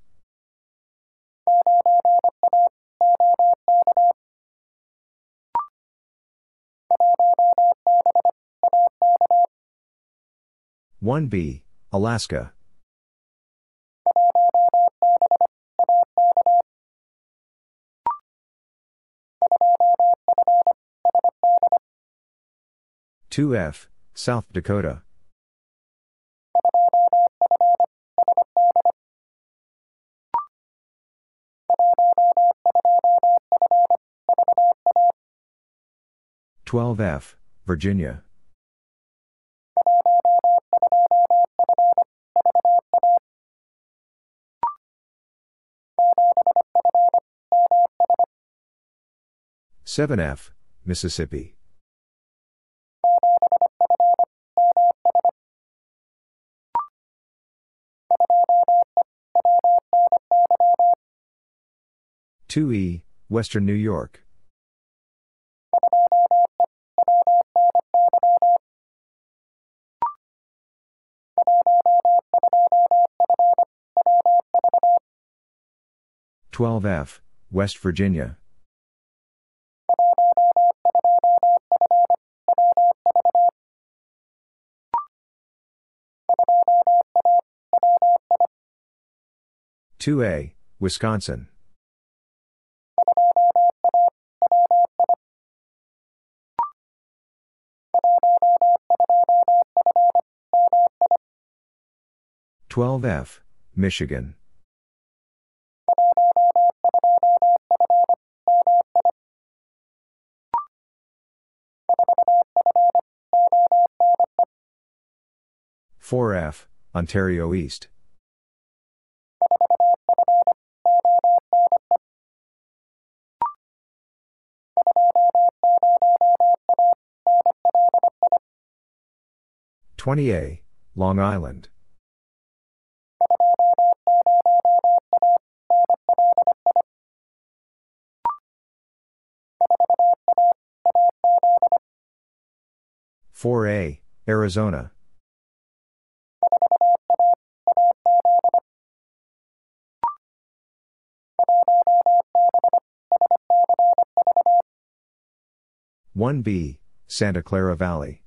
One B, Alaska. Two F, South Dakota. 12F, Virginia. Seven F, Mississippi. Two E, Western New York. 12F, West Virginia. Two A, Wisconsin. Twelve F, Michigan. 4F, Ontario East. Twenty A, Long Island. Four A, Arizona. One B, Santa Clara Valley.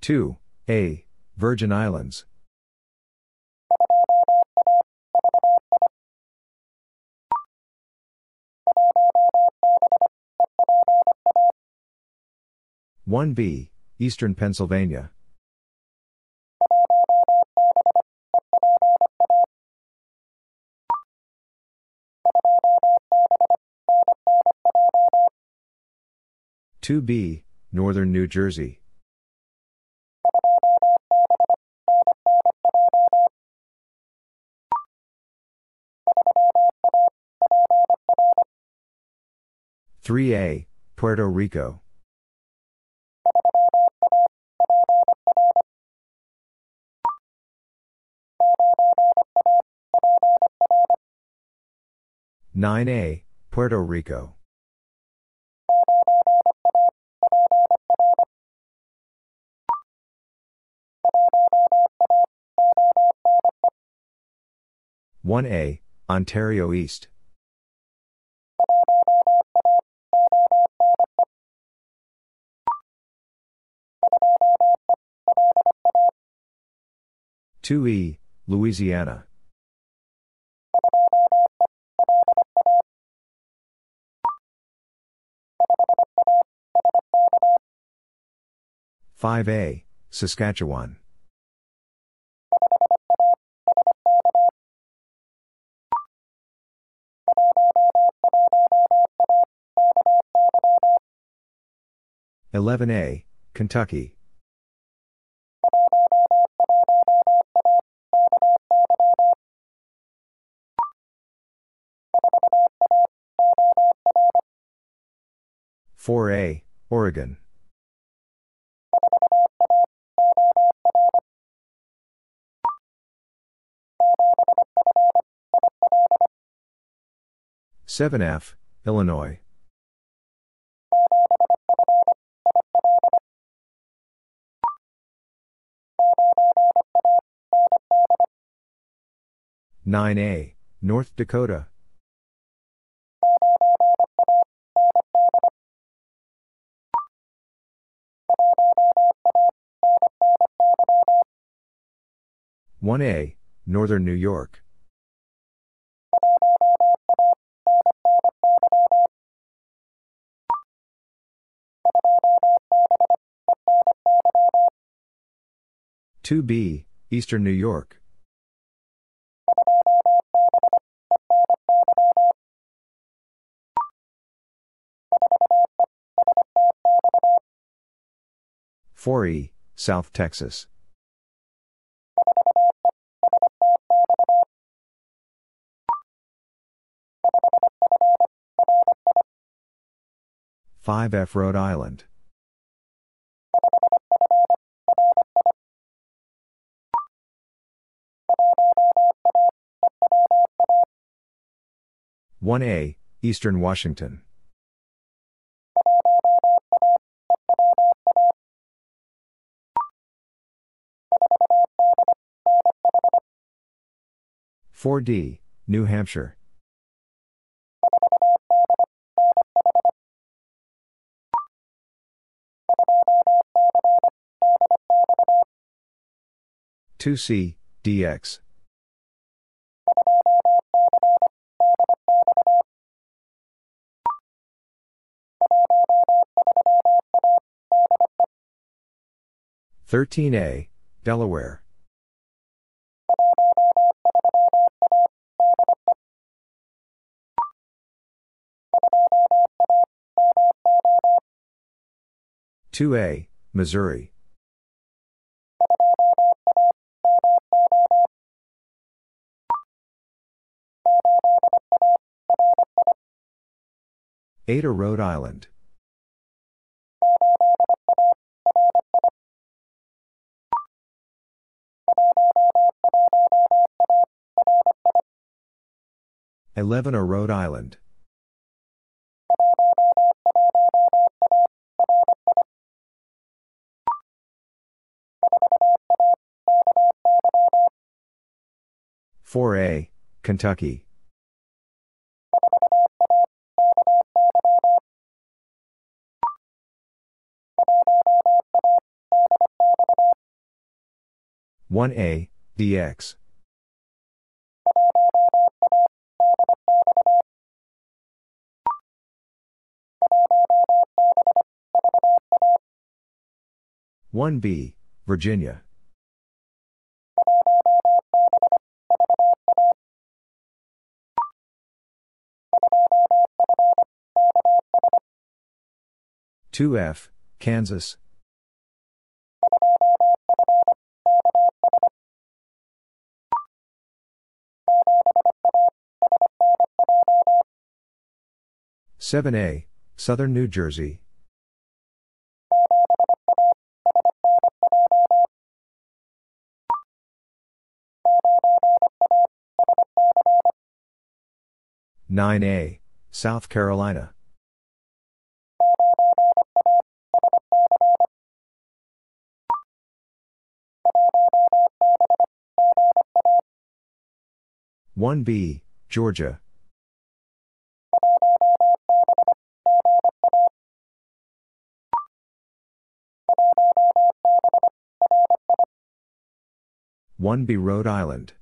Two A, Virgin Islands. One B, Eastern Pennsylvania. Two B, Northern New Jersey. Three A, Puerto Rico. Nine A, Puerto Rico. One A, Ontario East. Two E, Louisiana. Five A, Saskatchewan. Eleven A, Kentucky. Four A, Oregon. Seven F, Illinois. Nine A, North Dakota. One A, Northern New York. Two B, Eastern New York. Four E, South Texas. Five F Rhode Island. One A, Eastern Washington. Four D, New Hampshire. Two C, DX. Thirteen A, Delaware. 2A, Missouri. Ada, Rhode Island. Eleven, Rhode Island. Four A, Kentucky. One A, DX. One B, Virginia. Two F, Kansas. Seven A, Southern New Jersey. Nine A, South Carolina. One B, Georgia. One B, Rhode Island.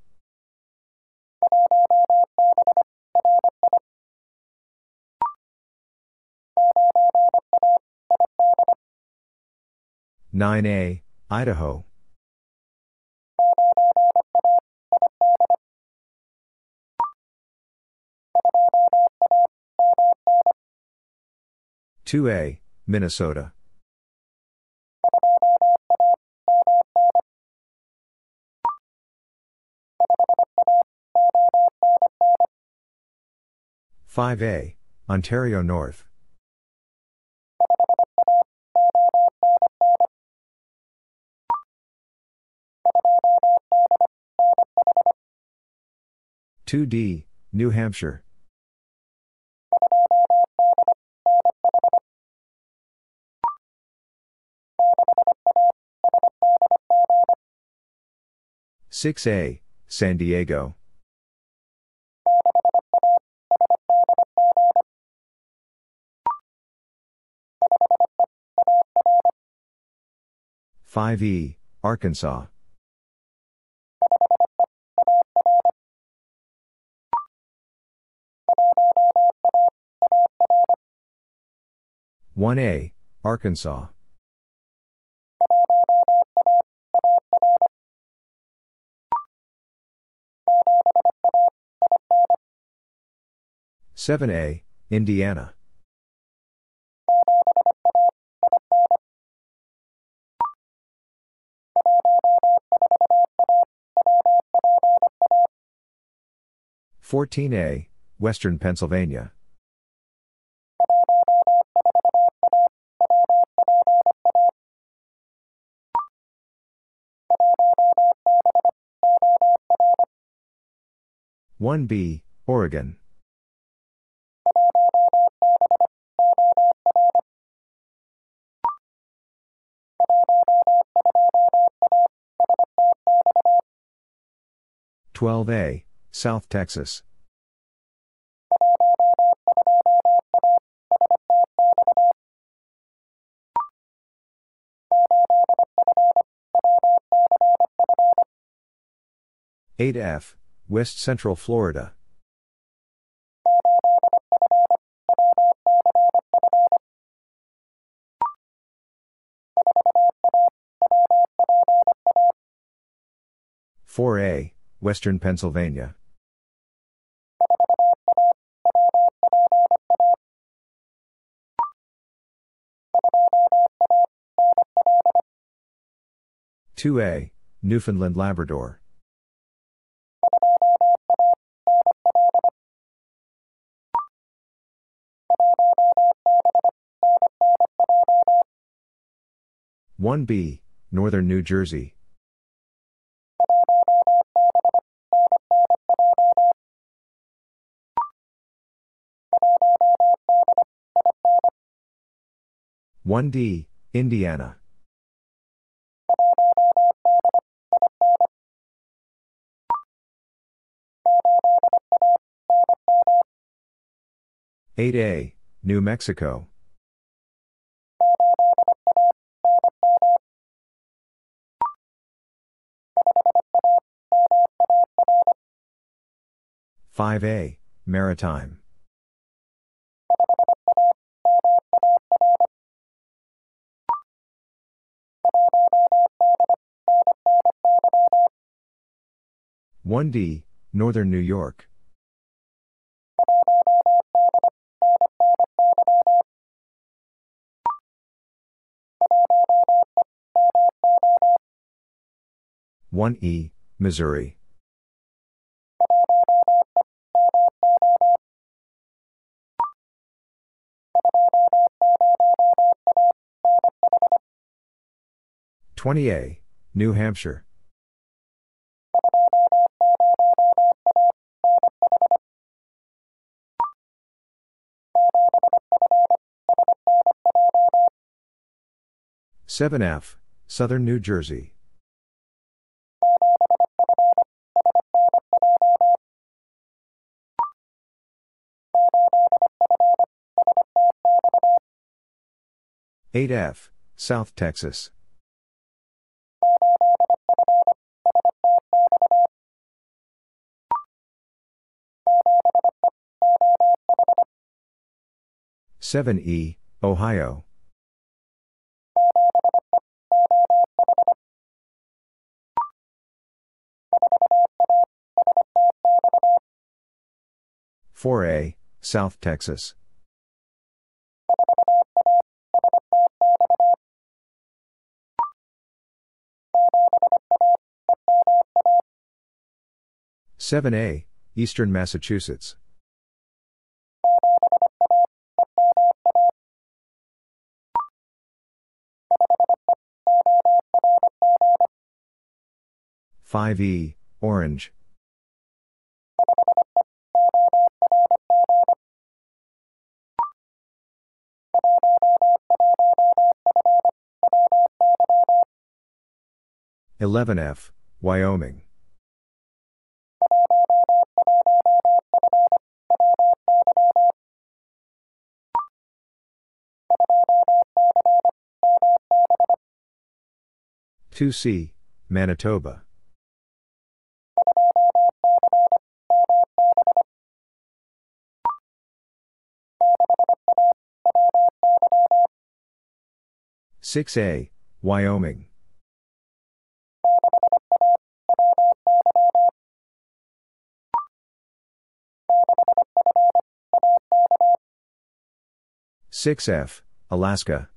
Nine A, Idaho. Two A, Minnesota. Five A, Ontario North. Two D, New Hampshire. Six A, San Diego. Five E, Arkansas. One A, Arkansas. Seven A, Indiana. Fourteen A, Western Pennsylvania. One B, Oregon. Twelve A, South Texas. Eight F, West Central Florida. Four A, Western Pennsylvania. 2A, Newfoundland Labrador. One B, Northern New Jersey. One D, Indiana. Eight A, New Mexico. Five A, Maritime. One D, Northern New York. One E, Missouri. Twenty A, New Hampshire. Seven F, Southern New Jersey. Eight F, South Texas. Seven E, Ohio. Four A, South Texas. Seven A, Eastern Massachusetts. Five E, Orange. Eleven F, Wyoming. Two C, Manitoba. Six A, Wyoming. Six F, Alaska.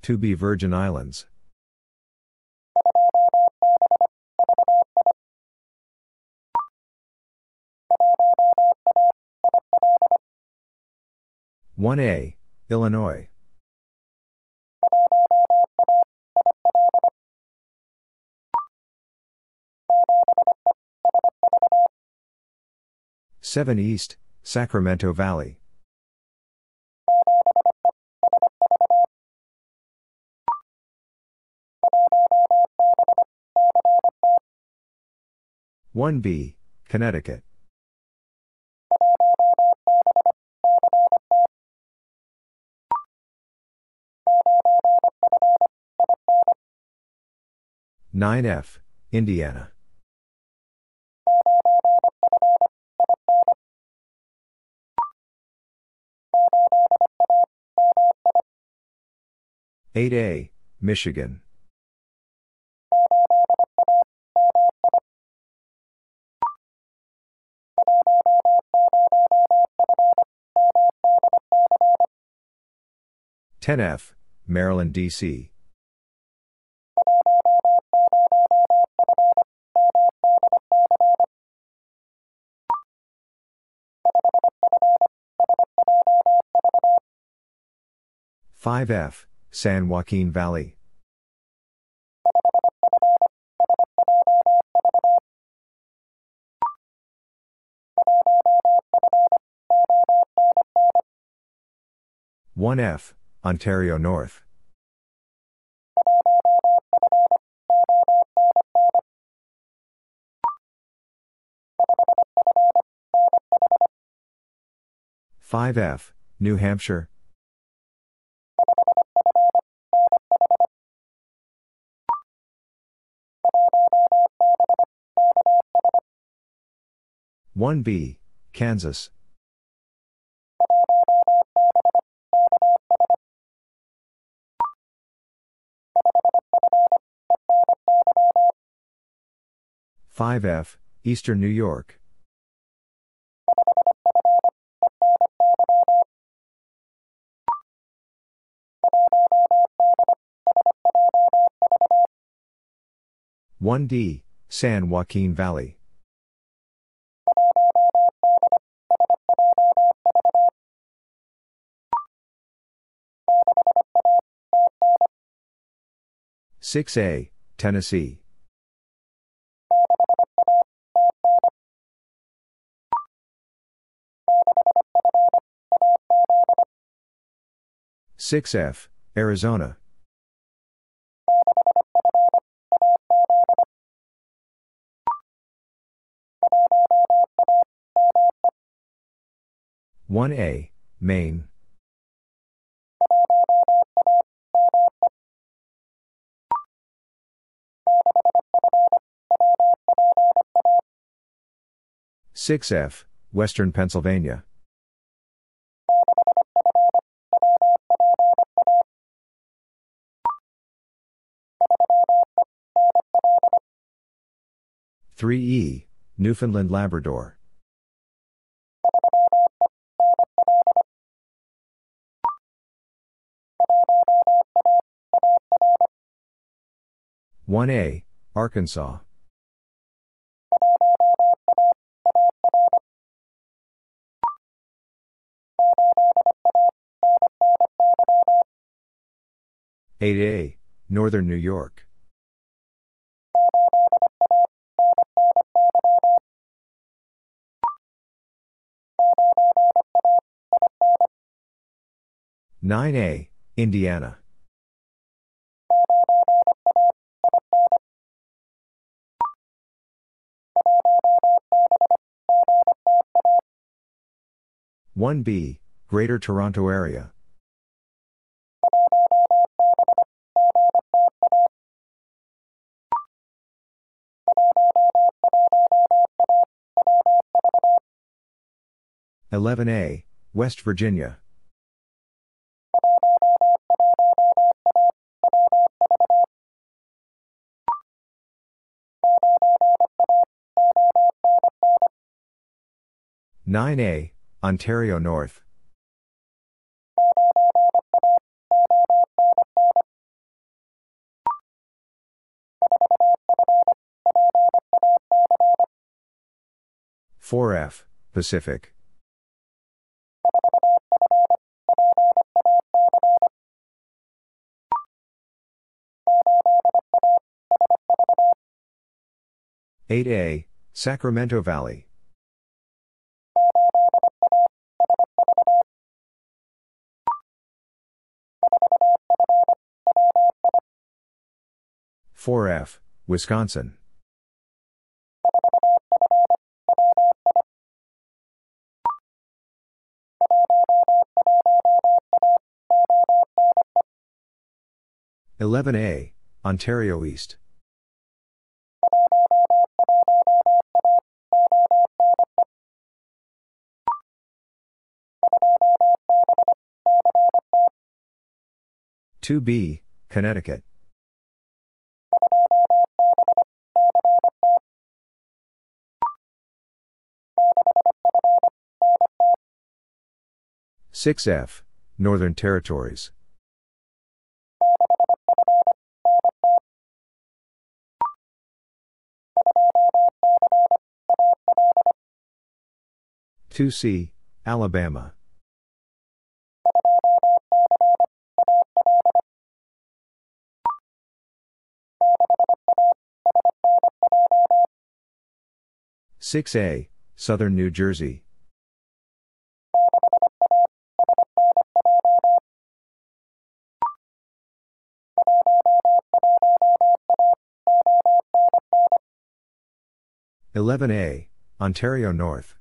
Two B Virgin Islands. One A, Illinois. Seven East, Sacramento Valley. One B, Connecticut. 9F, Indiana. Eight A, Michigan. Ten F, Maryland, D.C. Five F, San Joaquin Valley. One F, Ontario North. Five F, New Hampshire. One B, Kansas. 5F, Eastern New York. One D, San Joaquin Valley. Six A, Tennessee. 6F, Arizona. One A, Maine. Six F, Western Pennsylvania. 3E, Newfoundland Labrador. One A, Arkansas. Eight A, Northern New York. 9A, Indiana. One B, Greater Toronto Area. Eleven A, West Virginia. 9A, Ontario North. Four F, Pacific. Eight A, Sacramento Valley. 4F, Wisconsin. Eleven A, Ontario East. 2B, Connecticut. Six F, Northern Territories. Two C, Alabama. Six A, Southern New Jersey. Eleven A, Ontario North.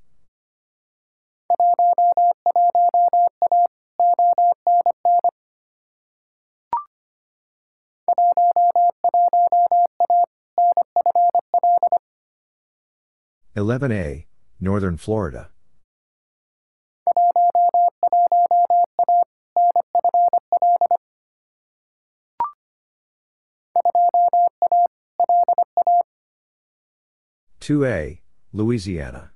Eleven A, Northern Florida. Two A, Louisiana.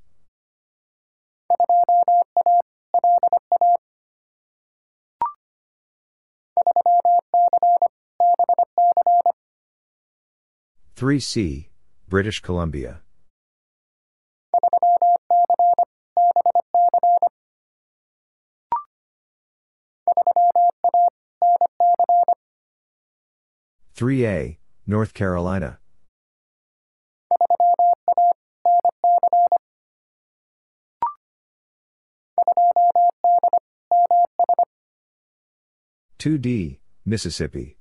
Three C, British Columbia. Three A, North Carolina. Two D, Mississippi.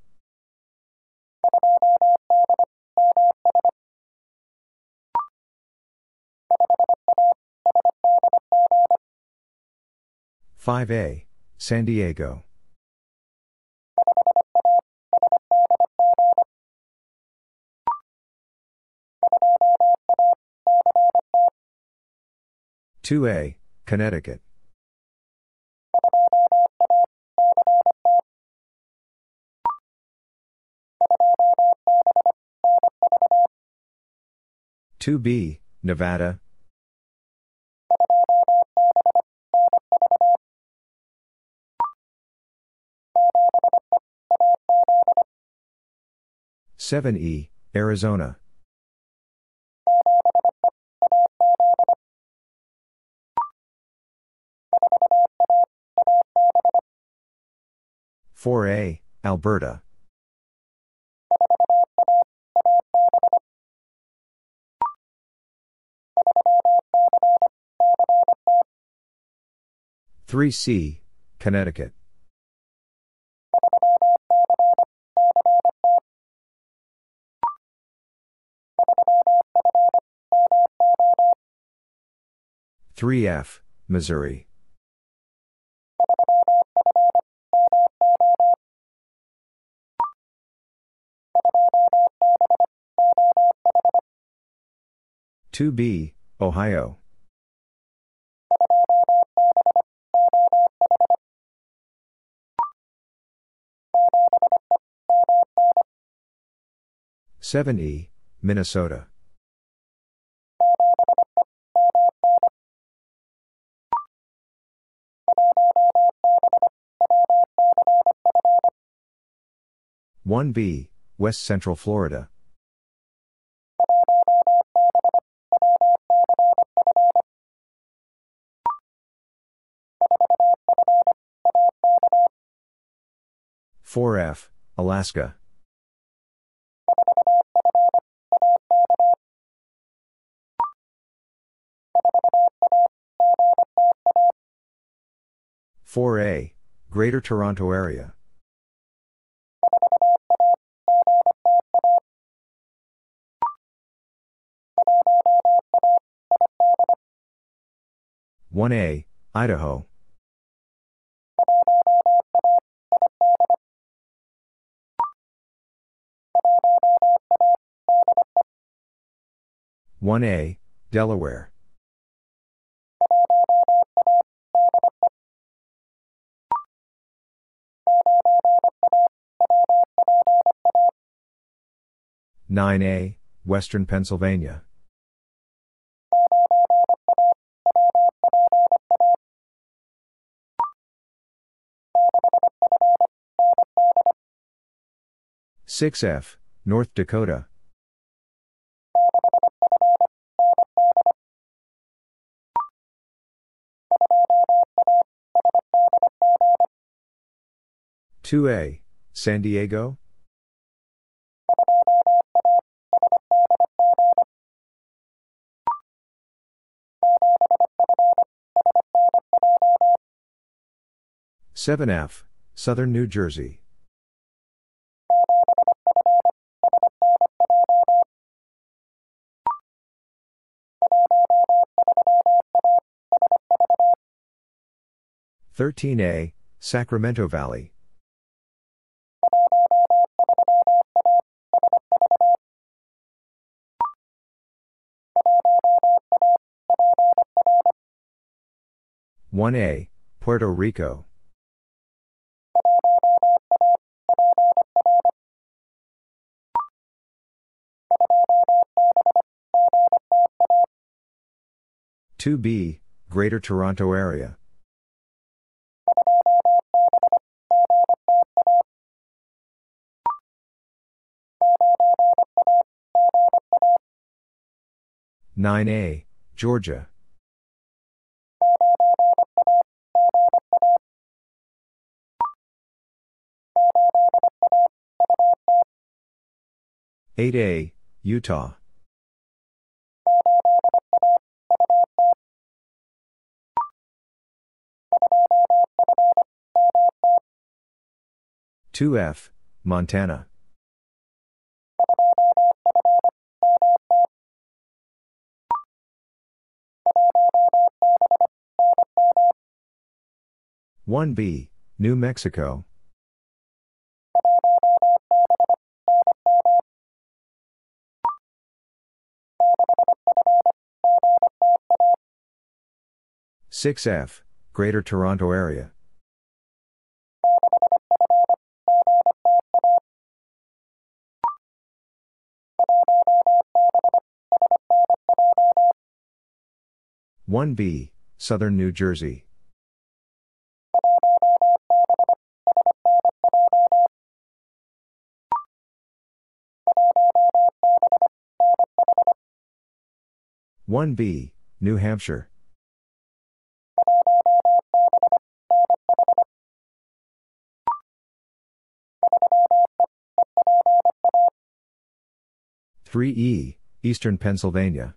Five A, San Diego. Two A, Connecticut. Two B, Nevada. Seven E, Arizona. Four A, Alberta. Three C, Connecticut. Three F, Missouri. Two B, Ohio. Seven E, Minnesota. One B, West Central Florida. Four F, Alaska. Four A, Greater Toronto Area. One A, Idaho. One A, Delaware. Nine A, Western Pennsylvania. Six F, North Dakota. 2A, San Diego? Seven F, Southern New Jersey. Thirteen A, Sacramento Valley. One A, Puerto Rico. Two B, Greater Toronto Area. Nine A, Georgia. Eight A, Utah. Two F, Montana. One B, New Mexico. Six F, Greater Toronto Area. One B, Southern New Jersey. One B, New Hampshire. Three E, Eastern Pennsylvania.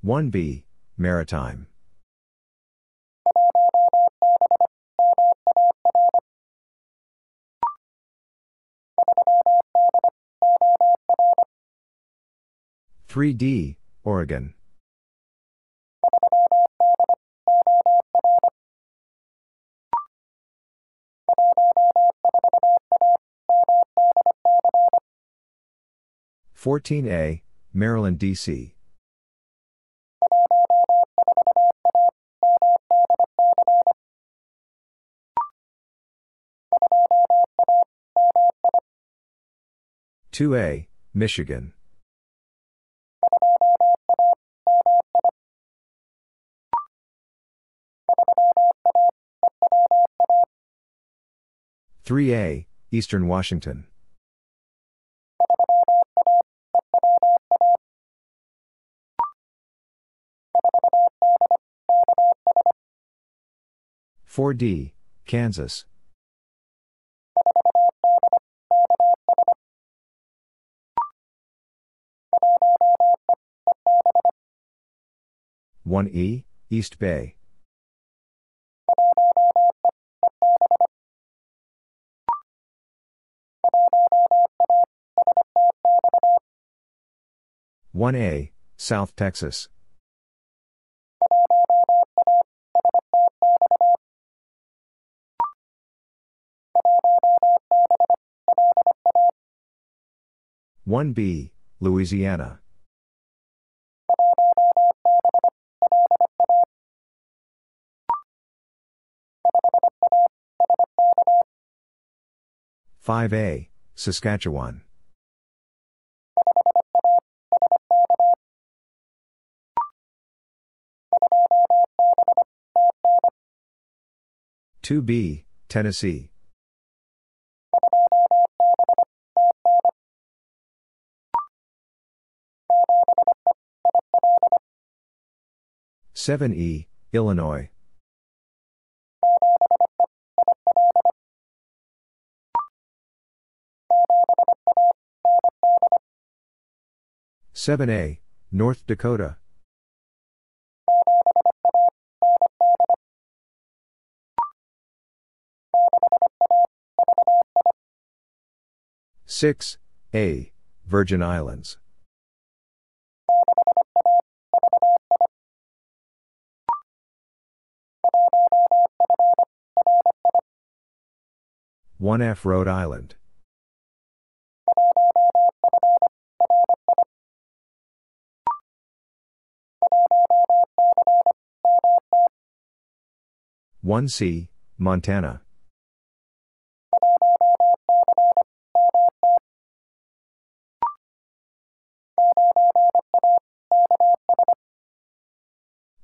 One B, Maritime. Three D, Oregon. Fourteen A, Maryland, D.C. Two A, Michigan. Three A, Eastern Washington. Four D, Kansas. One E, East Bay. One A, South Texas. One B, Louisiana. Five A, Saskatchewan. Two B, Tennessee. 7E, Illinois. Seven A, North Dakota. Six A, Virgin Islands. One F Rhode Island. One C, Montana.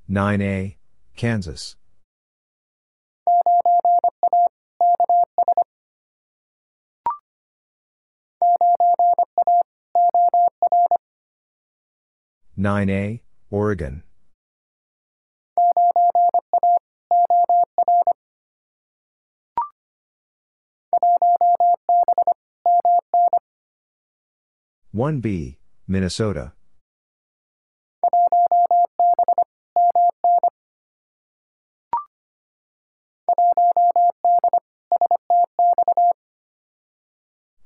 Nine A, Kansas. Nine A, Oregon. One B, Minnesota.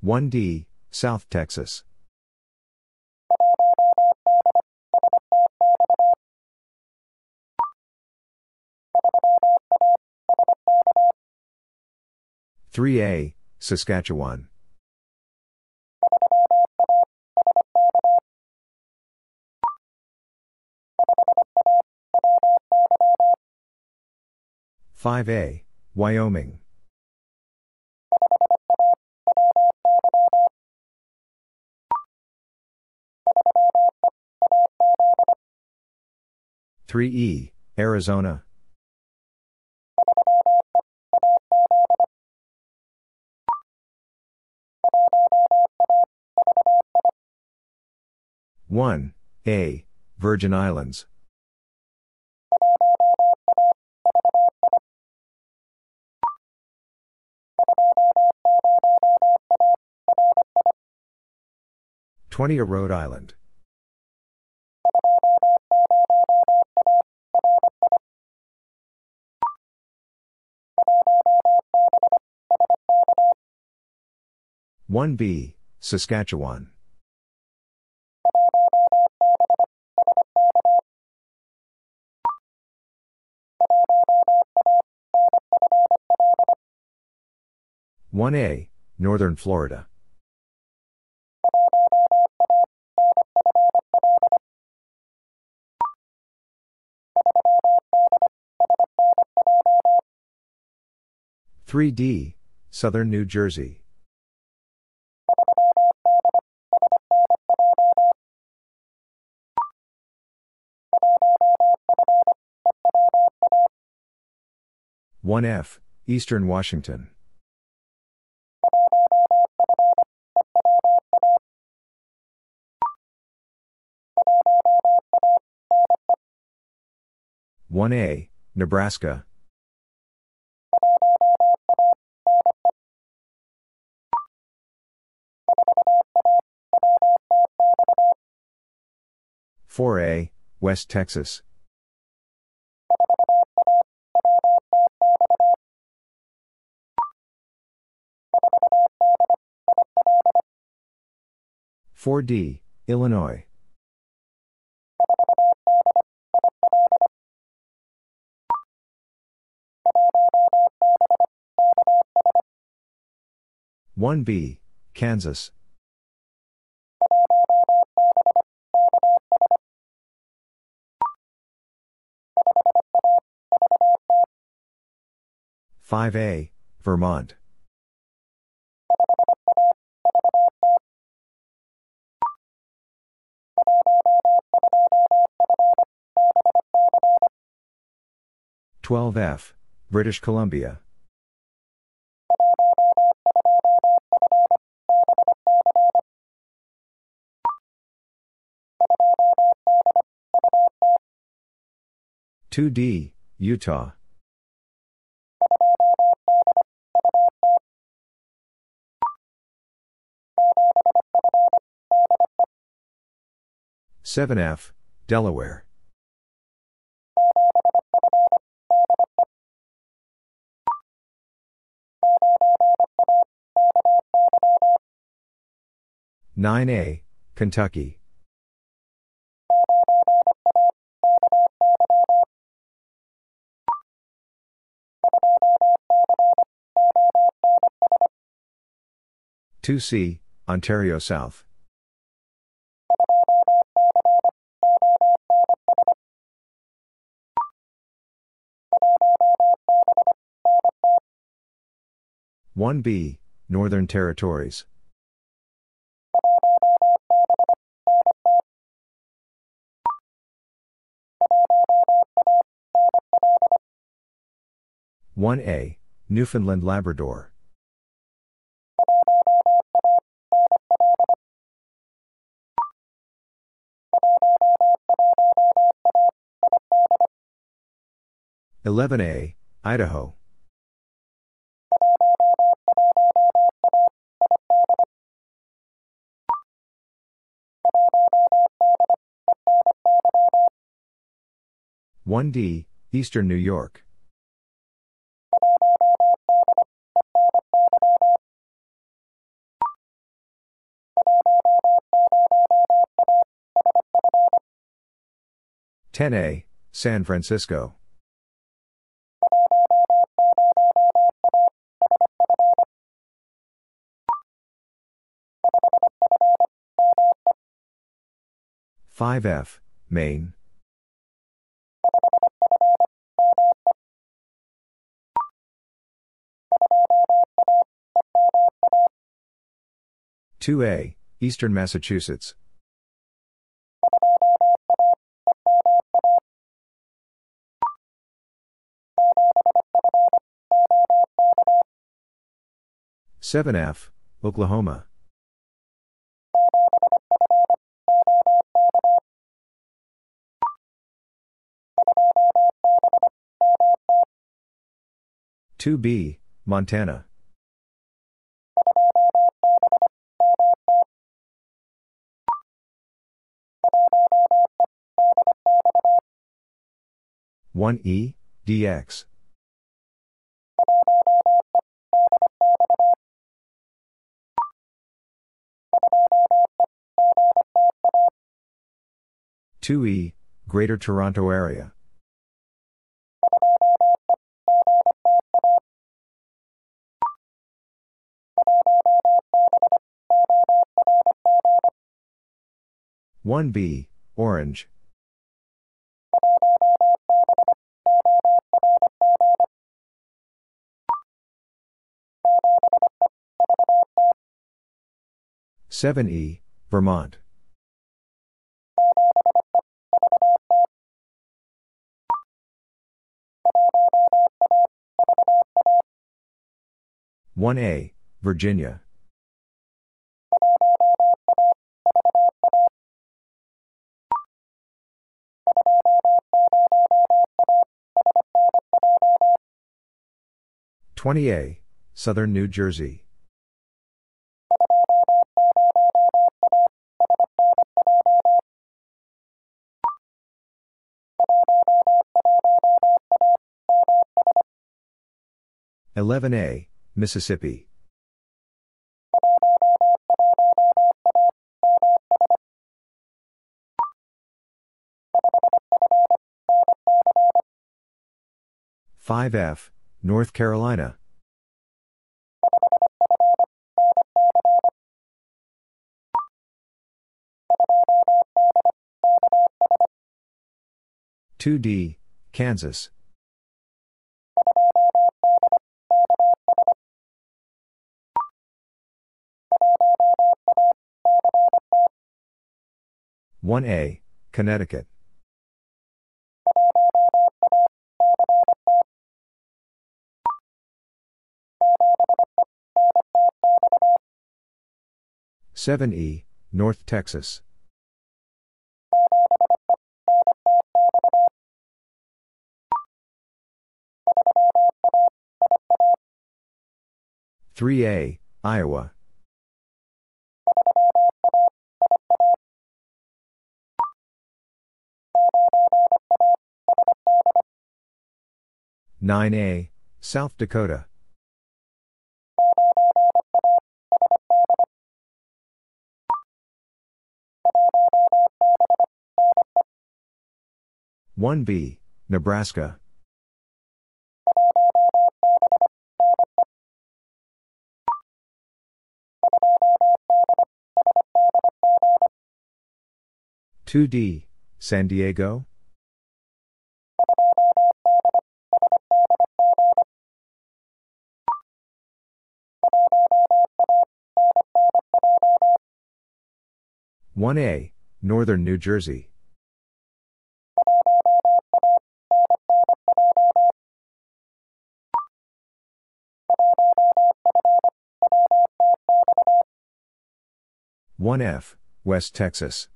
One D, South Texas. Three A, Saskatchewan. Five A, Wyoming. Three E, Arizona. One A, Virgin Islands. Twenty A Rhode Island. One B, Saskatchewan. One A, Northern Florida. Three D, Southern New Jersey. One F, Eastern Washington. One A, Nebraska. Four A, West Texas. Four D, Illinois. One B, Kansas. Five A, Vermont. Twelve F, British Columbia. 2D, Utah. Seven F, Delaware. Nine A, Kentucky. Two C, Ontario South. One B, Northern Territories. One A, Newfoundland Labrador. Eleven A, Idaho. One D, Eastern New York. Ten A, San Francisco. Five F, Maine. Two A, Eastern Massachusetts. Seven F, Oklahoma. Two B, Montana. One E, DX. Two E, Greater Toronto Area. One B, Orange. Seven E, Vermont. One A, Virginia. Twenty A, Southern New Jersey. Eleven A, Mississippi. Five F, North Carolina. Two D, Kansas. One A, Connecticut. 7E, North Texas. Three A, Iowa. Nine A, South Dakota. One B, Nebraska. Two D, San Diego. One A, Northern New Jersey. One F, West Texas.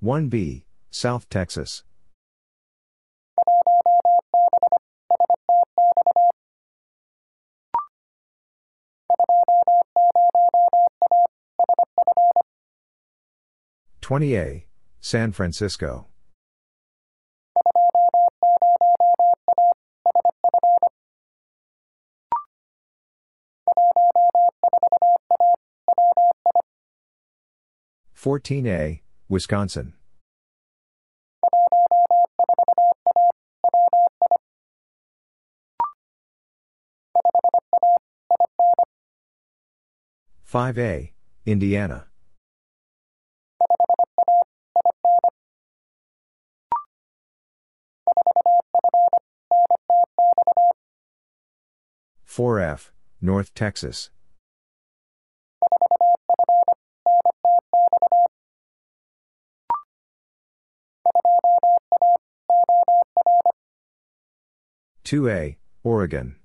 One B, South Texas. Twenty A, San Francisco. Fourteen A, Wisconsin. Five A, Indiana. Four F, North Texas. Two A, Oregon.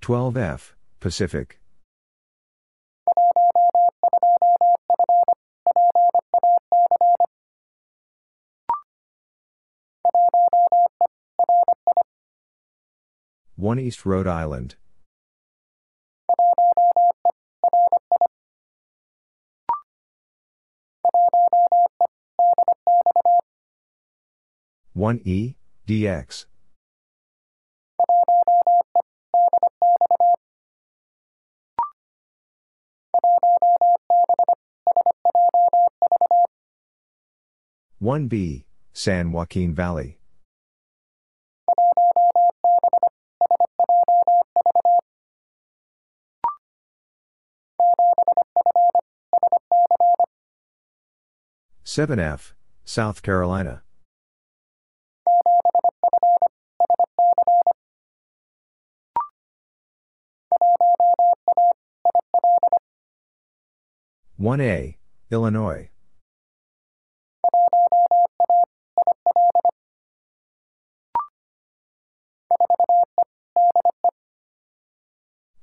Twelve F, Pacific. One East Rhode Island. One E, DX. One B, San Joaquin Valley. Seven F, South Carolina. One A, Illinois.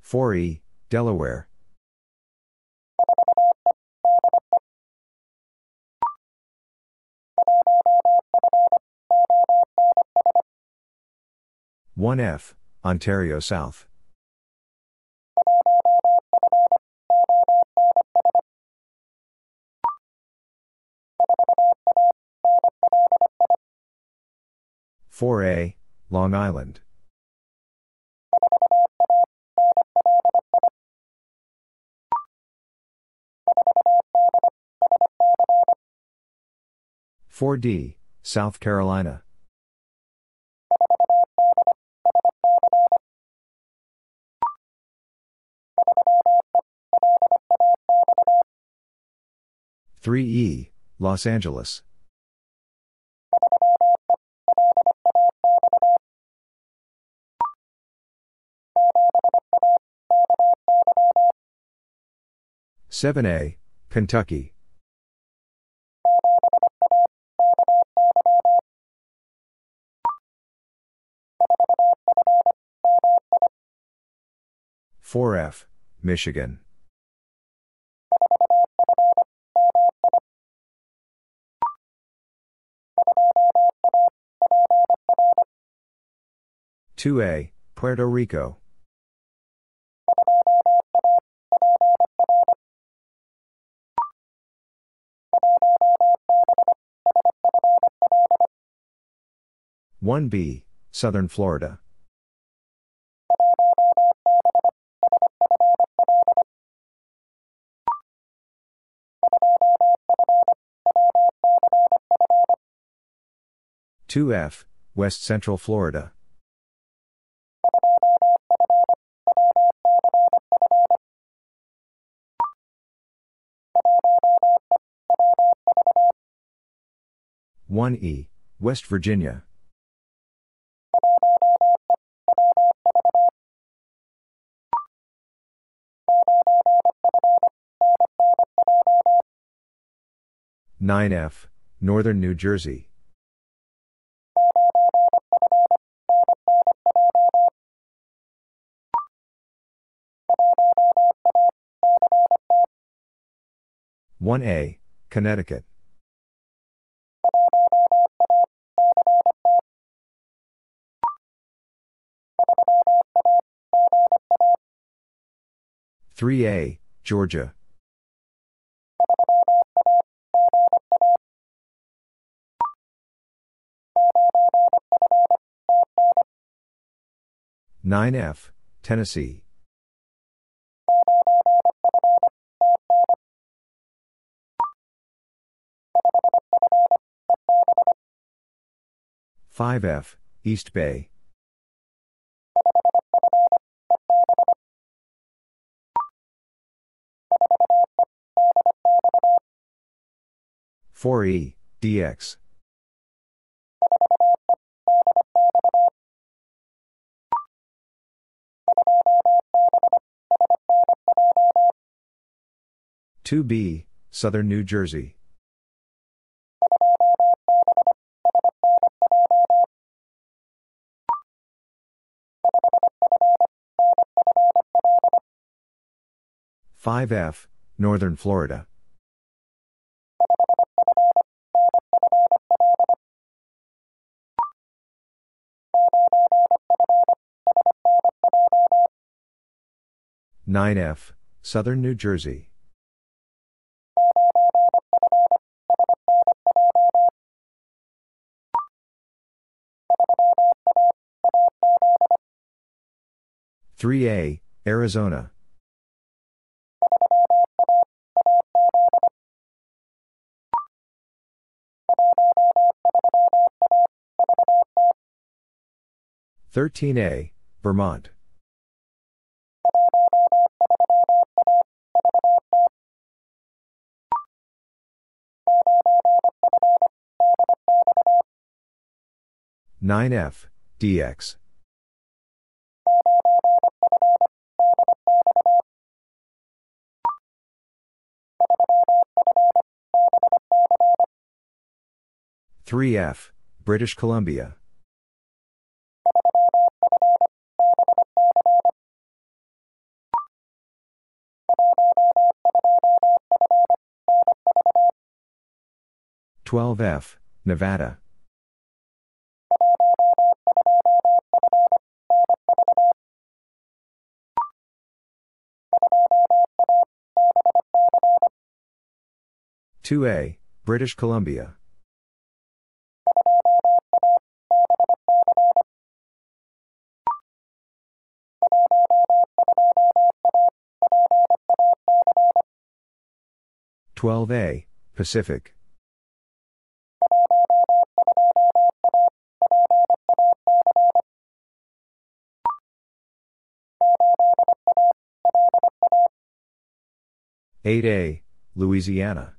Four E, Delaware. One F, Ontario South. Four A, Long Island. Four D, South Carolina. Three E, Los Angeles. 7A, Kentucky. Four F, Michigan. Two A, Puerto Rico. One B, Southern Florida. Two F, West Central Florida. One E, West Virginia. Nine F, Northern New Jersey. One A, Connecticut. Three A, Georgia. Nine F, Tennessee. Five F, East Bay. Four E, DX. Two B, Southern New Jersey. Five F, Northern Florida. Nine F, Southern New Jersey. Three A, Arizona. Thirteen A, Vermont. Nine F, DX. Three F, British Columbia. Twelve F, Nevada. Two A, British Columbia. Twelve A, Pacific. Eight A, Louisiana.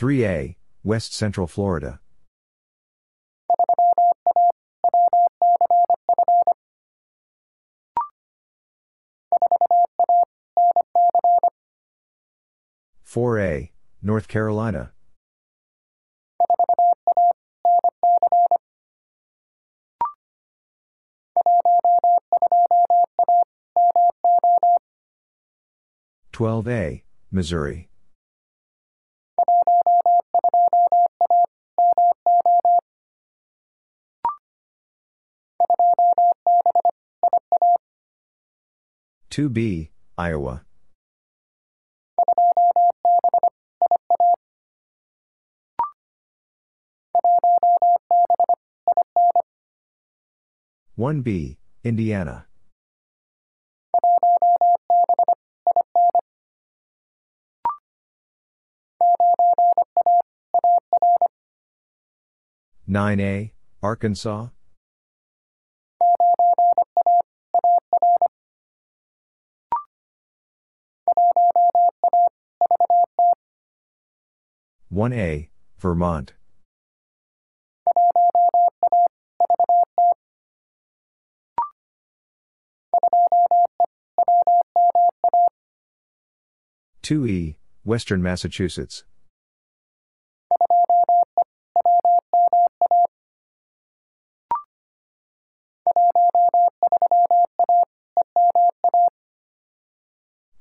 Three A, West Central Florida. Four A, North Carolina. Twelve A, Missouri. Two B, Iowa. One B, Indiana. Nine A, Arkansas. One A, Vermont. Two E, Western Massachusetts.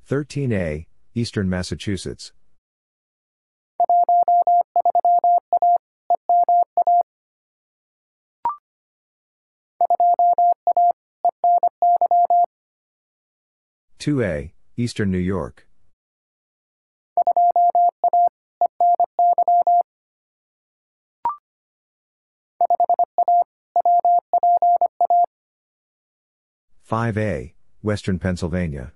Thirteen A, Eastern Massachusetts. Two A, Eastern New York. Five A, Western Pennsylvania.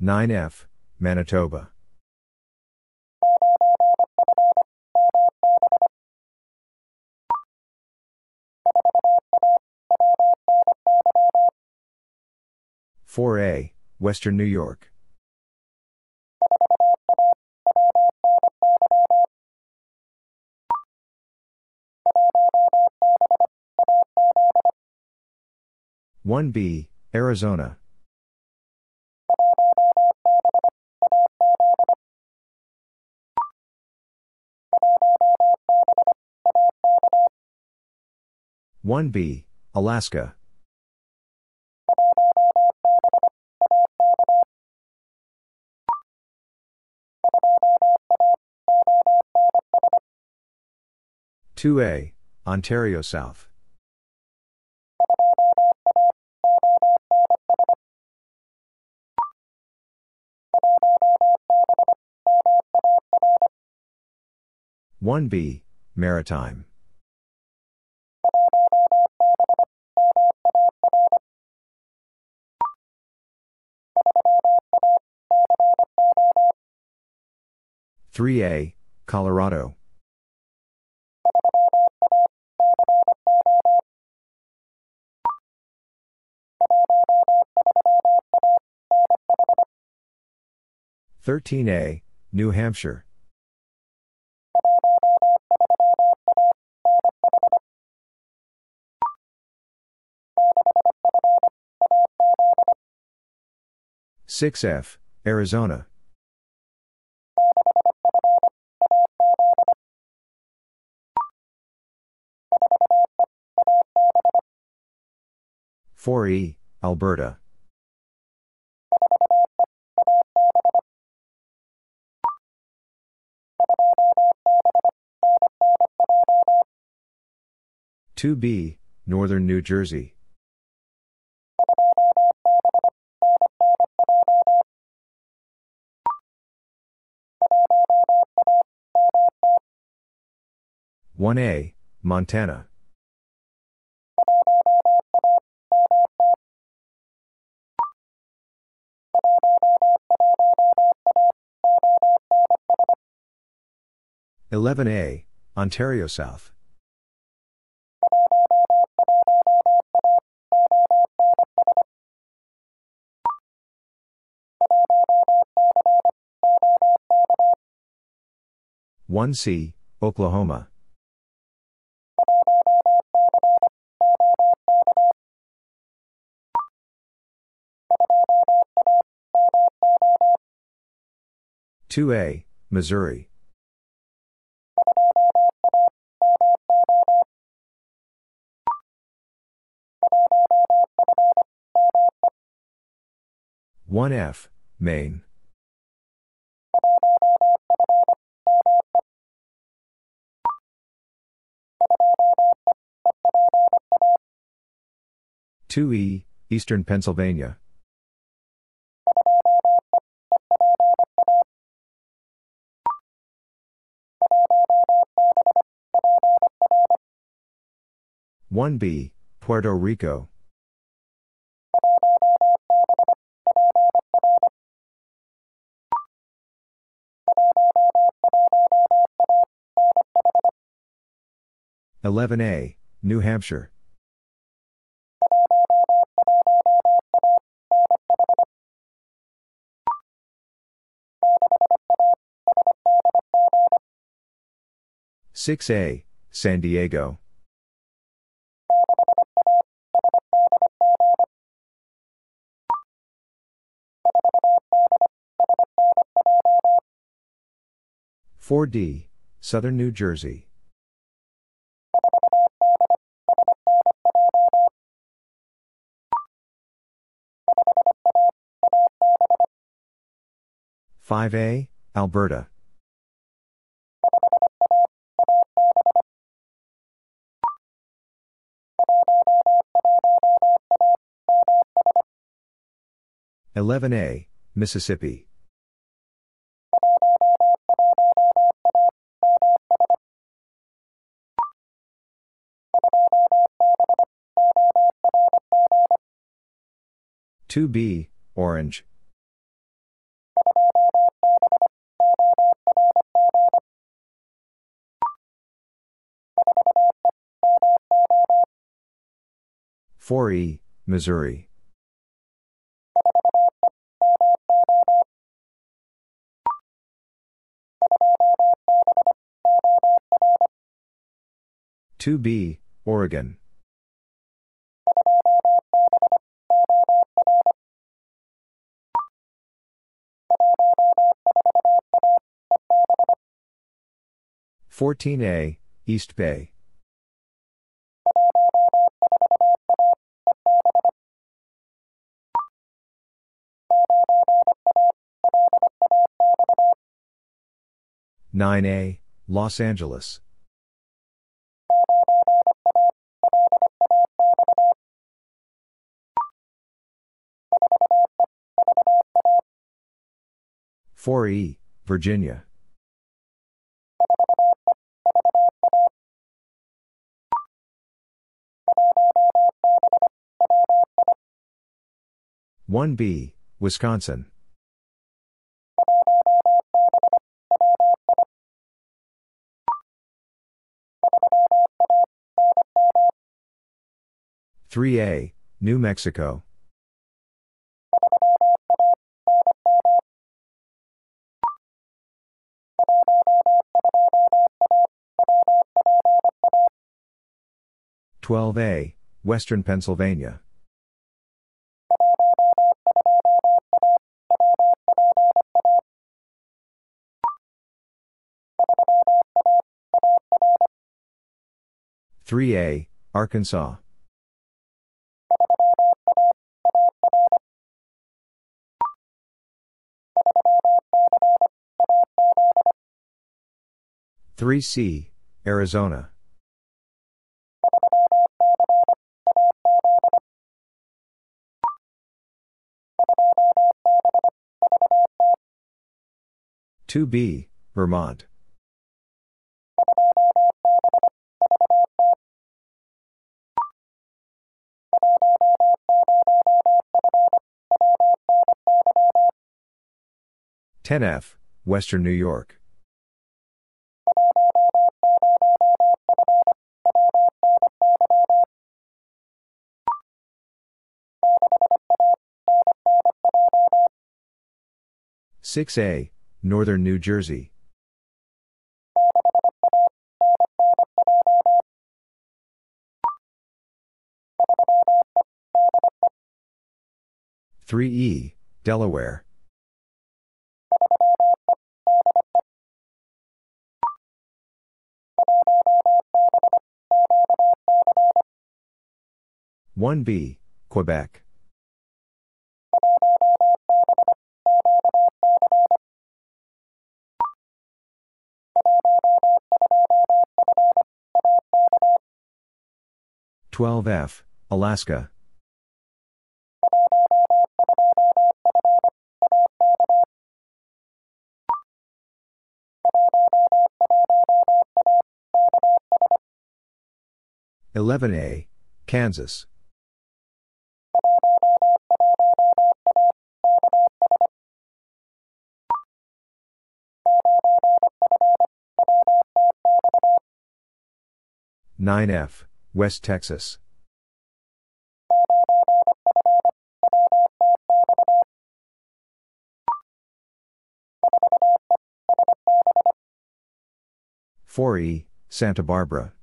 Nine F, Manitoba. Four A, Western New York. One B, Arizona. One B, Alaska. Two A, Ontario South. One B, Maritime. Three A, Colorado. Thirteen A, New Hampshire. Six F, Arizona. Four E, Alberta. Two B, Northern New Jersey. One A, Montana. Eleven A, Ontario South. 1C, Oklahoma. Two A, Missouri. One F, Maine. Two E, Eastern Pennsylvania. One B, Puerto Rico. Eleven A, New Hampshire. Six A, San Diego. Four D, Southern New Jersey. Five A, Alberta. Eleven A, Mississippi. Two B, Orange. Four E, Missouri. Two B, Oregon. Fourteen A, East Bay. Nine A, Los Angeles. Four E, Virginia. One B, Wisconsin. Three A, New Mexico. Twelve A, Western Pennsylvania. Three A, Arkansas. Three C, Arizona. Two B, Vermont. Ten F, Western New York. 6A, Northern New Jersey. Three E, Delaware. One B, Quebec. Twelve F, Alaska. Eleven A, Kansas. Nine F, West Texas. Four E, Santa Barbara.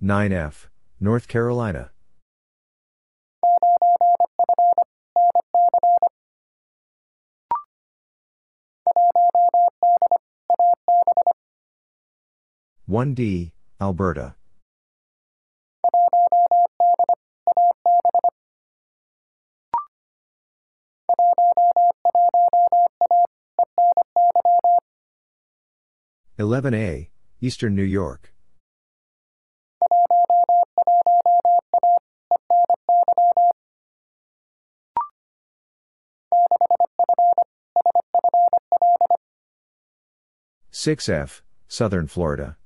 Nine F, North Carolina. One D, Alberta. Eleven A, Eastern New York. Six F, Southern Florida.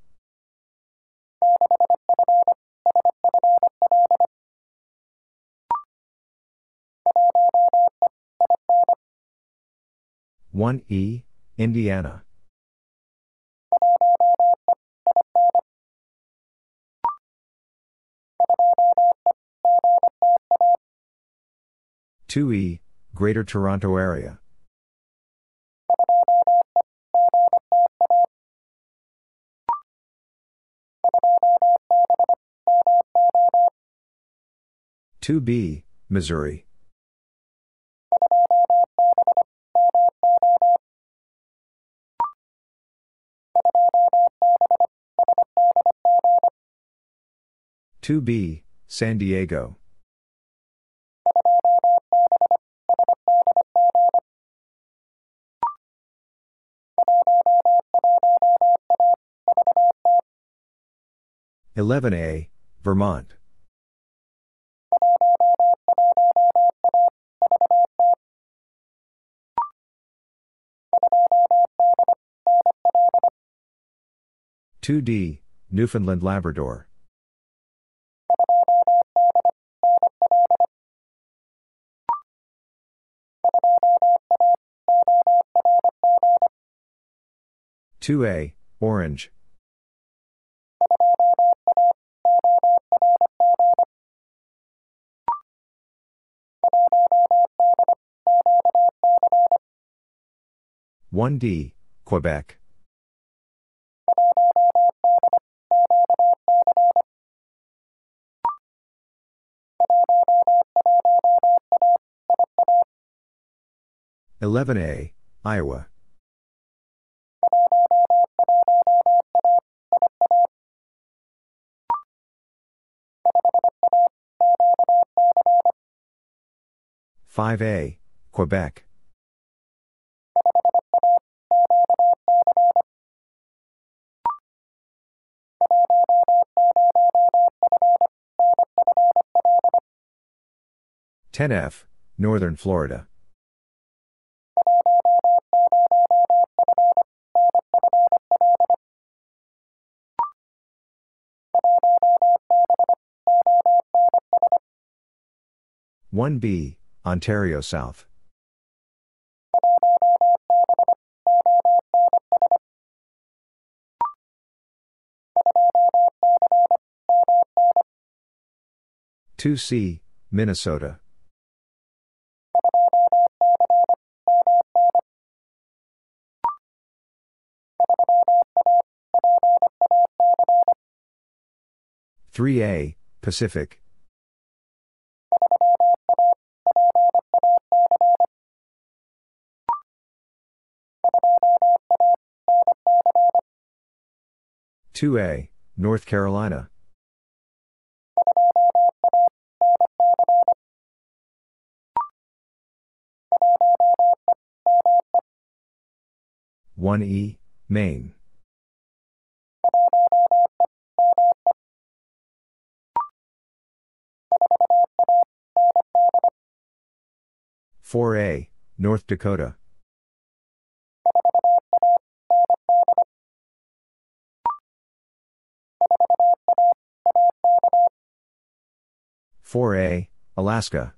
One E, Indiana. Two E, Greater Toronto Area. Two B, Missouri. Two B, San Diego. Eleven A, Vermont. Two D, Newfoundland Labrador. Two A, Orange. One D, Quebec. Eleven A, Iowa. Five A, Quebec. Ten F, Northern Florida. One B, Ontario South. Two C, Minnesota. Three A, Pacific. 2A, North Carolina. One E, Maine. Four A, North Dakota. 4A, Alaska.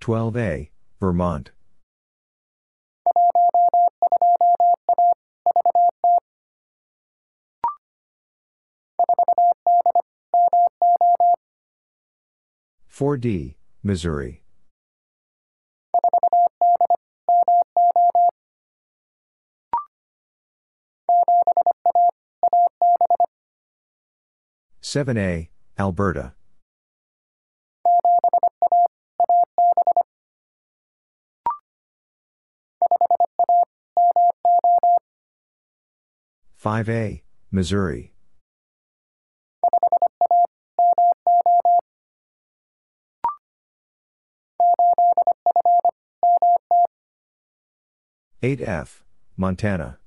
Twelve A, Vermont. Four D, Missouri. 7A, Alberta. Five A, Missouri. Eight F, Montana.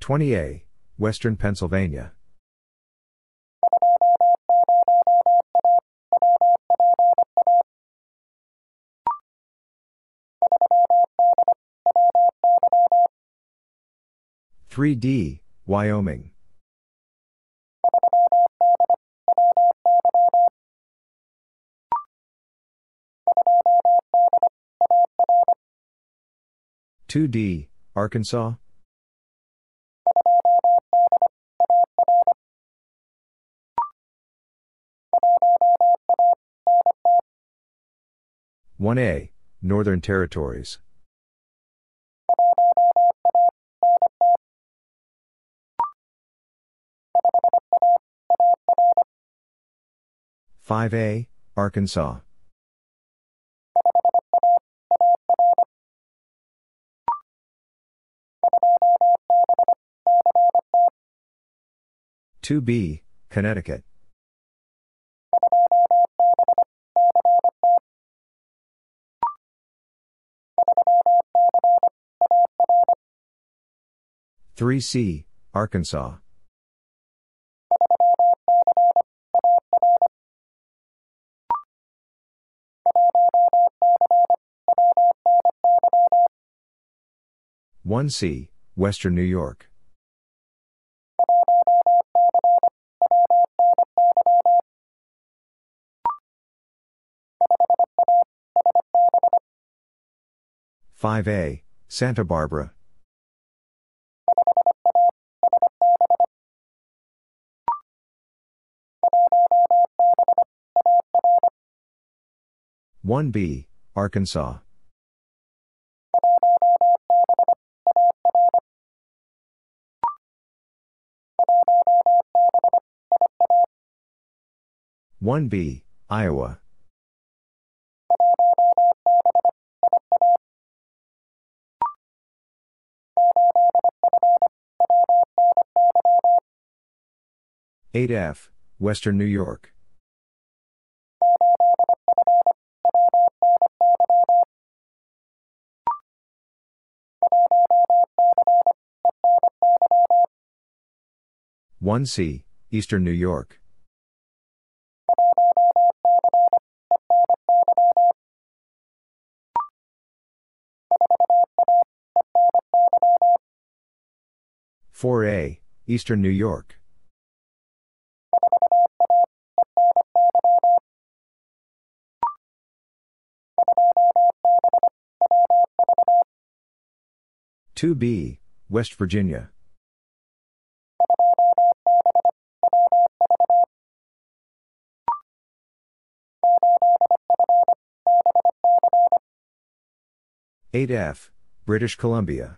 20A, Western Pennsylvania. Three D, Wyoming. Two D, Arkansas. 1A, Northern Territories. Five A, Arkansas. Two B, Connecticut. 3C, Arkansas. One C, Western New York. Five A, Santa Barbara. 1B, Arkansas. One B, Iowa. Eight F, Western New York. 1C, Eastern New York. Four A, Eastern New York. Two B, West Virginia. 8F, British Columbia.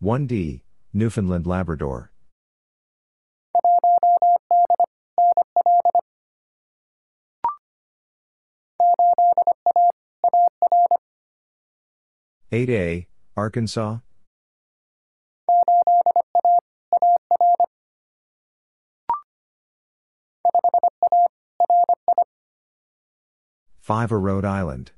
One D, Newfoundland Labrador. Eight A, Arkansas. 5 A Rhode Island.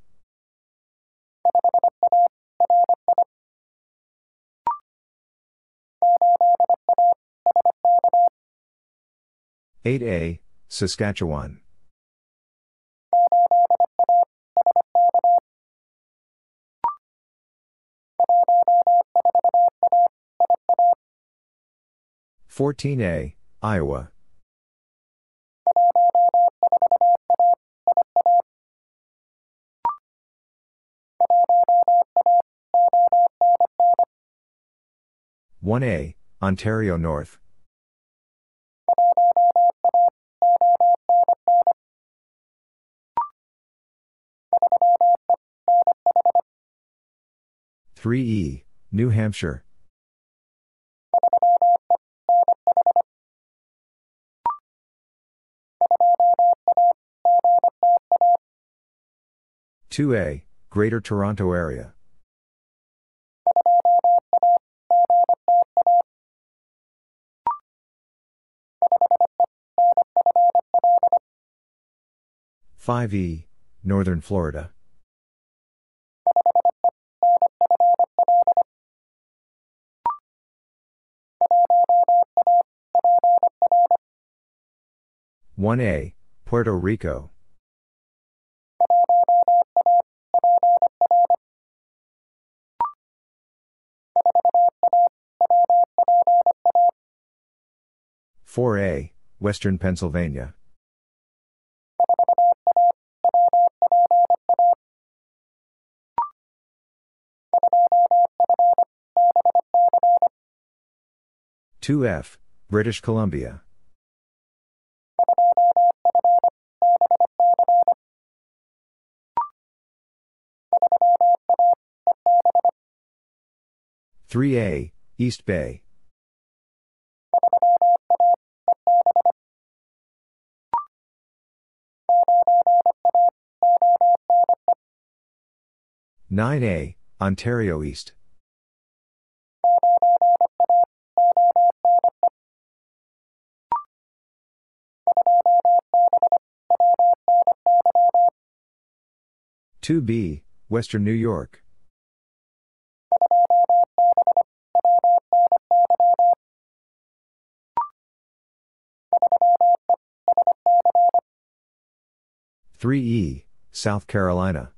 Eight A, Saskatchewan. Fourteen A, Iowa. 1A, Ontario North. Three E, New Hampshire. Two A, Greater Toronto Area. 5E, Northern Florida. One A, Puerto Rico. Four A, Western Pennsylvania. 2F, British Columbia. Three A, East Bay. Nine A, Ontario East. 2B, Western New York. Three E, South Carolina.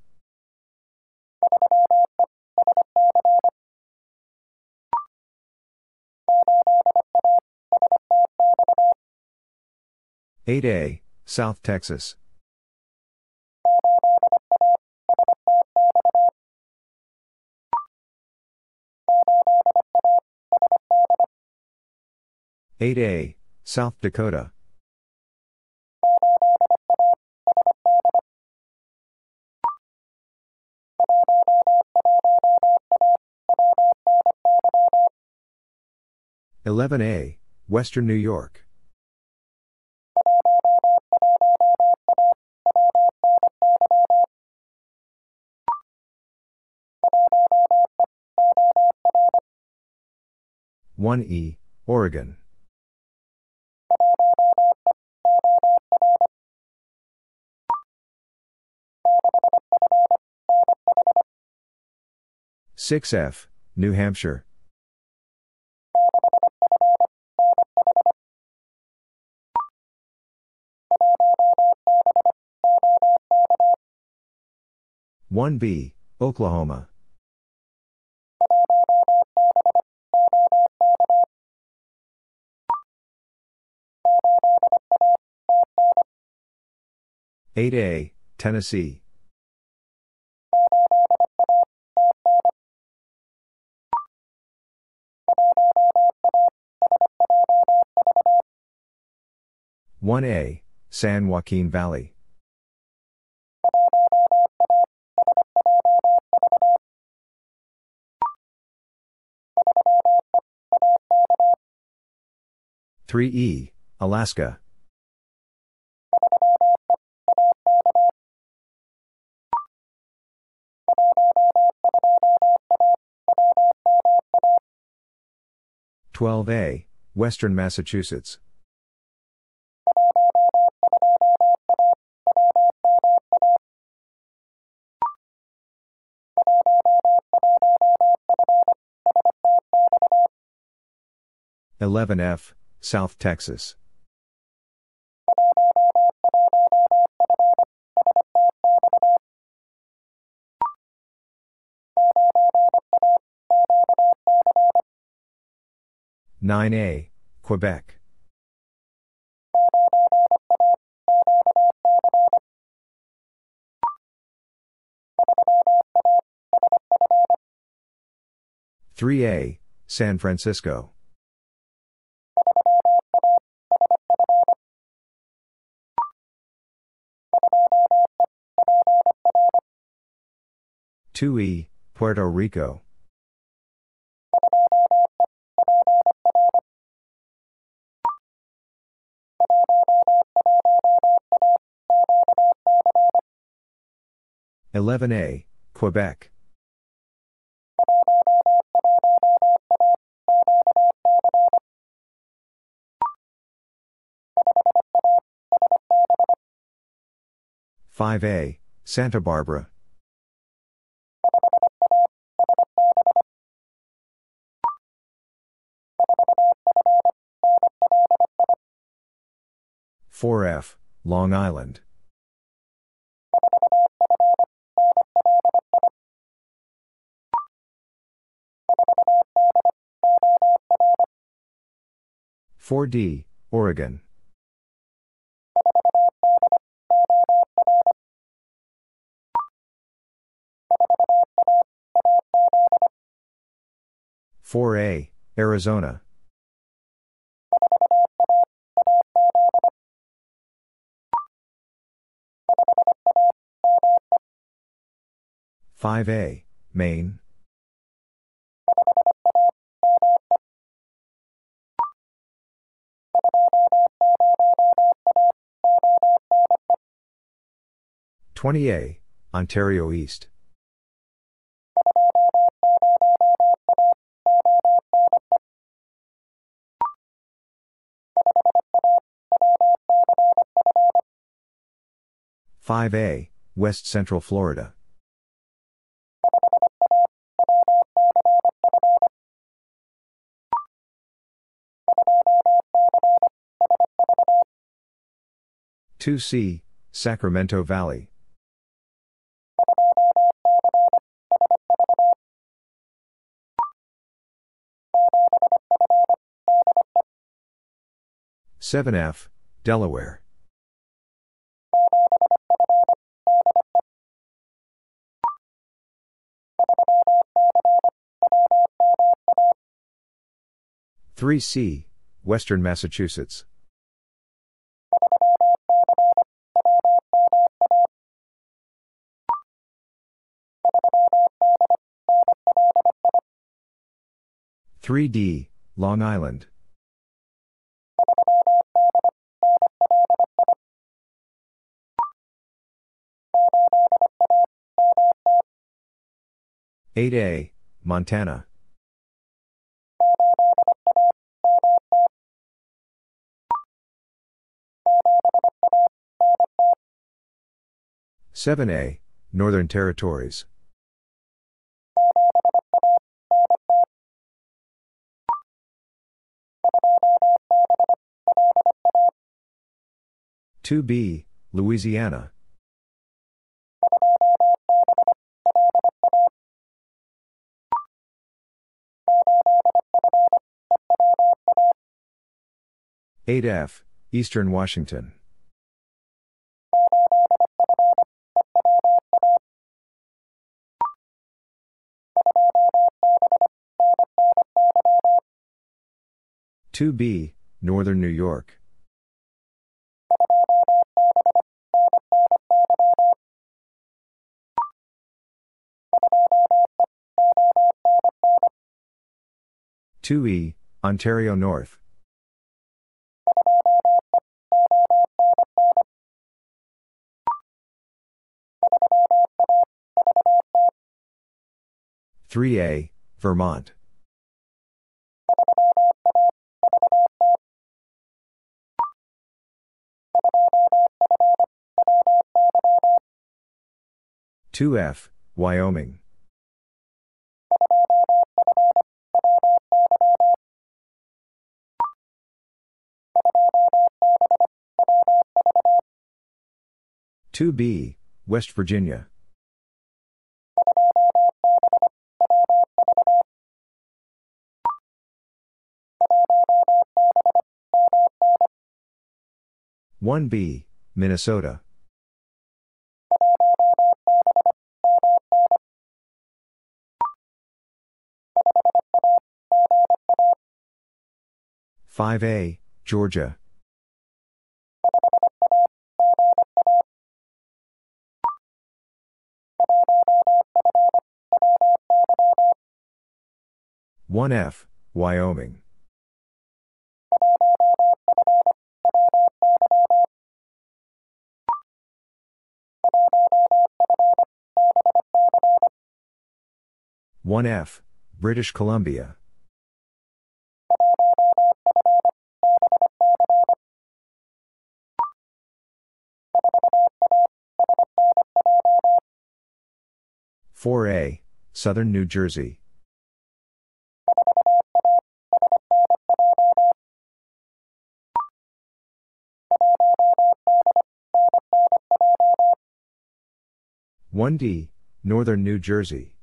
Eight A, South Texas. 8A, South Dakota. Eleven A, Western New York. One E, Oregon. 6F, New Hampshire. One B, Oklahoma. Eight A, Tennessee. 1A, San Joaquin Valley. Three E, Alaska. Twelve A, Western Massachusetts. 11F, South Texas. Nine A, Quebec. Three A, San Francisco. 2E, Puerto Rico. Eleven A, Quebec. Five A, Santa Barbara. 4F, Long Island. Four D, Oregon. Four A, Arizona. 5A, Maine. Twenty A, Ontario East. Five A, West Central Florida. 2C, Sacramento Valley. Seven F, Delaware. Three C, Western Massachusetts. 3D, Long Island. Eight A, Montana. Seven A, Northern Territories. 2B, Louisiana. 8F, Eastern Washington. Two B, Northern New York. Two E, Ontario North. Three A, Vermont. Two F, Wyoming. Two B, West Virginia. One B, Minnesota. Five A, Georgia. One F, Wyoming. One F, British Columbia. Four A, Southern New Jersey. One D, Northern New Jersey.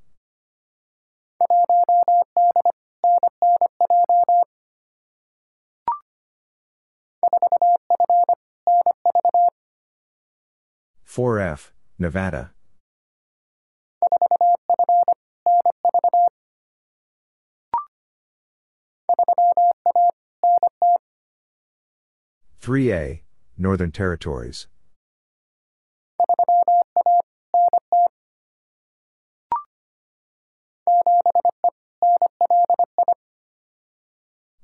Four F, Nevada. Three A, Northern Territories.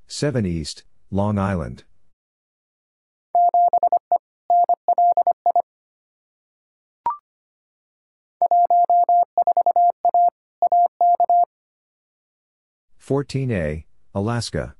Seven East, Long Island. Fourteen A, Alaska.